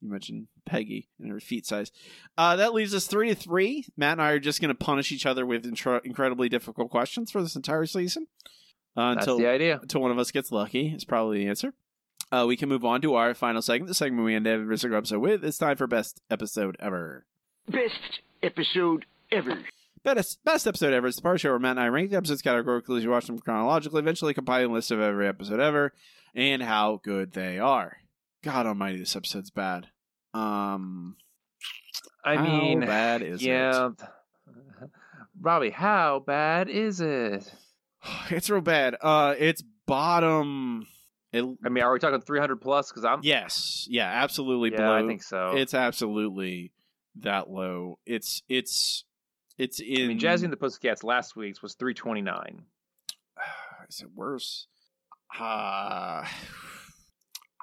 you mentioned Peggy and her feet size. Uh, that leaves us three to three. Matt and I are just going to punish each other with intro- incredibly difficult questions for this entire season. Uh, That's until the idea. until one of us gets lucky is probably the answer. Uh, we can move on to our final segment, the segment we end every single episode with. It's time for best episode ever. Best episode ever. Best, best episode ever is the part show where Matt and I rank the episodes categorically as you watch them chronologically, eventually compiling a list of every episode ever and how good they are. God almighty, this episode's bad. Um, I how mean, bad is yeah. Robbie, how bad is it? it? It's real bad. Uh, it's bottom. It, I mean, are we talking 300 plus? Because I'm yes, yeah, absolutely. Yeah, below. I think so. It's absolutely that low. It's it's it's in. I mean, Jazzy and the Pussycats last week's was 329. Is it worse? Uh,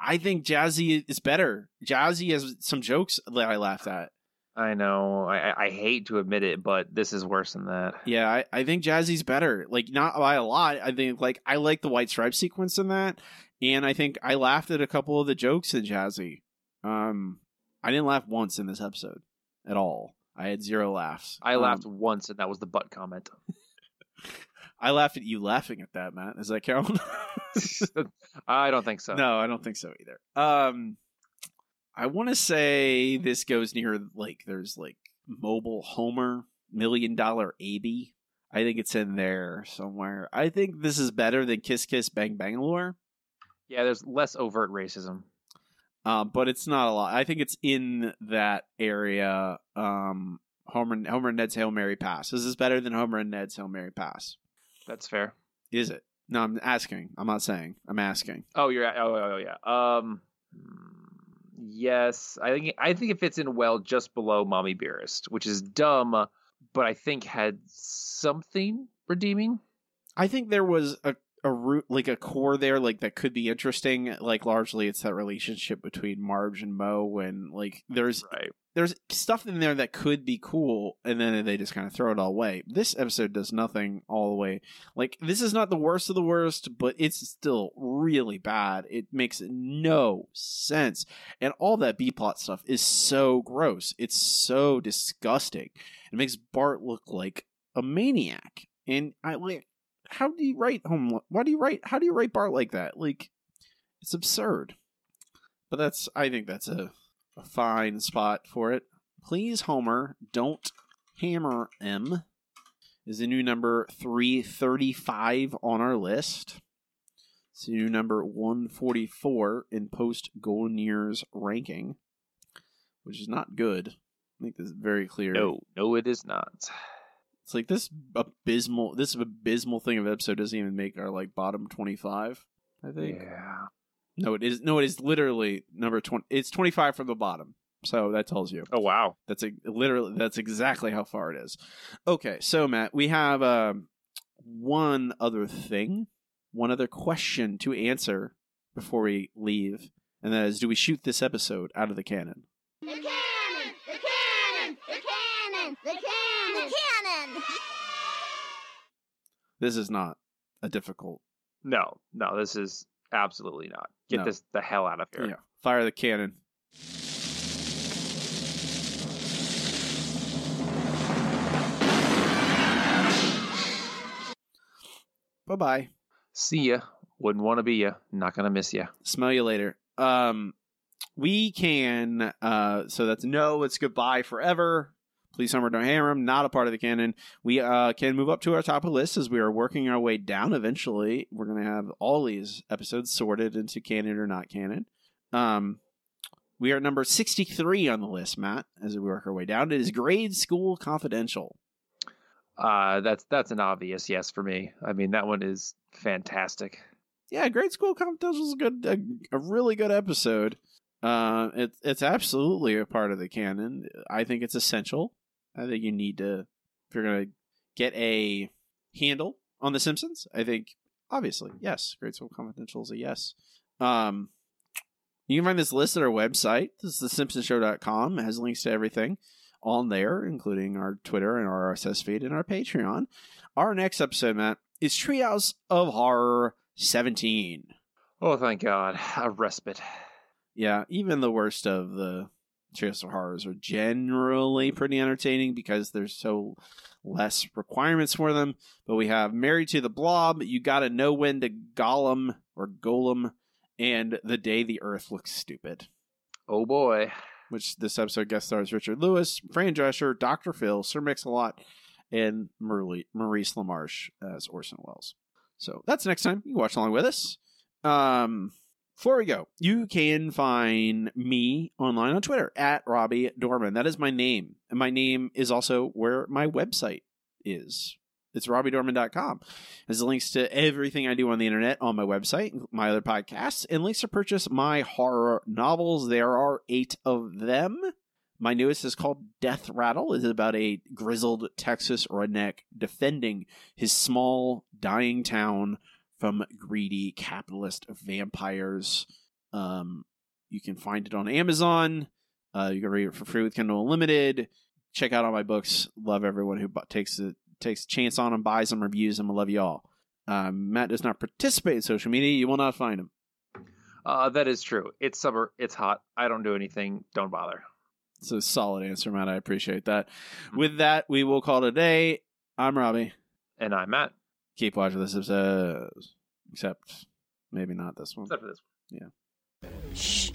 I think Jazzy is better. Jazzy has some jokes that I laughed at. I know. I, I- hate to admit it, but this is worse than that. Yeah, I, I think Jazzy's better. Like not by a lot. I think like I like the white stripe sequence in that, and I think I laughed at a couple of the jokes in Jazzy. Um, I didn't laugh once in this episode at all. I had zero laughs. I Um, laughed once, and that was the butt comment. I laughed at you laughing at that, Matt. Is that Carol? I don't think so. No, I don't think so either. Um, I want to say this goes near like there's like mobile Homer, million dollar Abie. I think it's in there somewhere. I think this is better than Kiss Kiss Bang Bangalore, Yeah, there's less overt racism. uh, but it's not a lot. I think it's in that area. Um, Homer, Homer and Ned's Hail Mary Pass. This is this better than Homer and Ned's Hail Mary Pass? That's fair. Is it? No, I'm asking. I'm not saying. I'm asking. Oh, you're oh, oh, oh yeah. Um, yes, I think I think it fits in well just below Mommy Beerist, which is dumb, but I think had something redeeming. I think there was a a root like a core there like that could be interesting. Like largely it's that relationship between Marge and Moe and like there's right. There's stuff in there that could be cool and then they just kind of throw it all away. This episode does nothing all the way. Like this is not the worst of the worst, but it's still really bad. It makes no sense. And all that B plot stuff is so gross. It's so disgusting. It makes Bart look like a maniac. And I like how do you write home why do you write how do you write Bart like that? Like it's absurd. But that's I think that's a, a fine spot for it. Please, Homer, don't hammer 'Em is the new number 335 on our list. It's the new number 144 in post Golden Years ranking, which is not good. I think this is very clear. No, no, it is not. It's like this abysmal this abysmal thing of episode doesn't even make our like bottom 25, I think. Yeah. No, it is no, it is literally number 20. It's 25 from the bottom. So that tells you. Oh wow. That's a, literally that's exactly how far it is. Okay, so Matt, we have um, one other thing, one other question to answer before we leave, and that is: Do we shoot this episode out of the canon? The cannon! The cannon! The cannon! The cannon! The cannon! This is not a difficult. No, no, this is absolutely not. Get No. this the hell out of here. Yeah, fire the cannon. Bye bye. See ya. Wouldn't want to be ya. Not gonna miss ya. Smell you later. Um, we can. Uh, so that's no. It's goodbye forever. Please, Homer, don't hammer him. Not a part of the canon. We uh, can move up to our top of the list as we are working our way down. Eventually, we're going to have all these episodes sorted into canon or not canon. Um, we are number sixty-three on the list, Matt. As we work our way down, it is Grade School Confidential. Uh, that's that's an obvious yes for me. I mean, that one is fantastic. yeah, Grade School Confidential is a good, a, a really good episode. Uh, it's it's absolutely a part of the canon. I think it's essential. I think you need to if you're gonna get a handle on The Simpsons. I think obviously yes, Grade School Confidential is a yes. Um, you can find this list at our website. This is thesimpsonshow.com. It has links to everything on there, including our Twitter and our RSS feed and our Patreon. Our next episode, Matt, is Treehouse of Horror 17. Oh, thank God. A respite. Yeah, even the worst of the Treehouse of Horrors are generally pretty entertaining because there's so less requirements for them. But we have Married to the Blob, You Gotta Know When to Gollum or Golem, and The Day the Earth Looks Stupid. Oh boy. Which this episode guest stars Richard Lewis, Fran Drescher, Dr. Phil, Sir Mix-a-Lot, and Maurice LaMarche as Orson Welles. So that's next time. You can watch along with us. Um, before we go, you can find me online on Twitter at Robbie Dorman. That is my name. And my name is also where my website is. It's robbiedorman.com. There's links to everything I do on the internet on my website, my other podcasts, and links to purchase my horror novels. There are eight of them. My newest is called Death Rattle. It's about a grizzled Texas redneck defending his small, dying town from greedy capitalist vampires. Um, you can find it on Amazon. Uh, you can read it for free with Kindle Unlimited. Check out all my books. Love everyone who bu- takes a takes a chance on them, buys them, reviews them. I love you all. Um, Matt does not participate in social media. You will not find him. Uh, that is true. It's summer. It's hot. I don't do anything. Don't bother. It's a solid answer, Matt. I appreciate that. With that, we will call it a day. I'm Robbie. And I'm Matt. Keep watching this episode. Except maybe not this one. Except for this one. Yeah. Shh.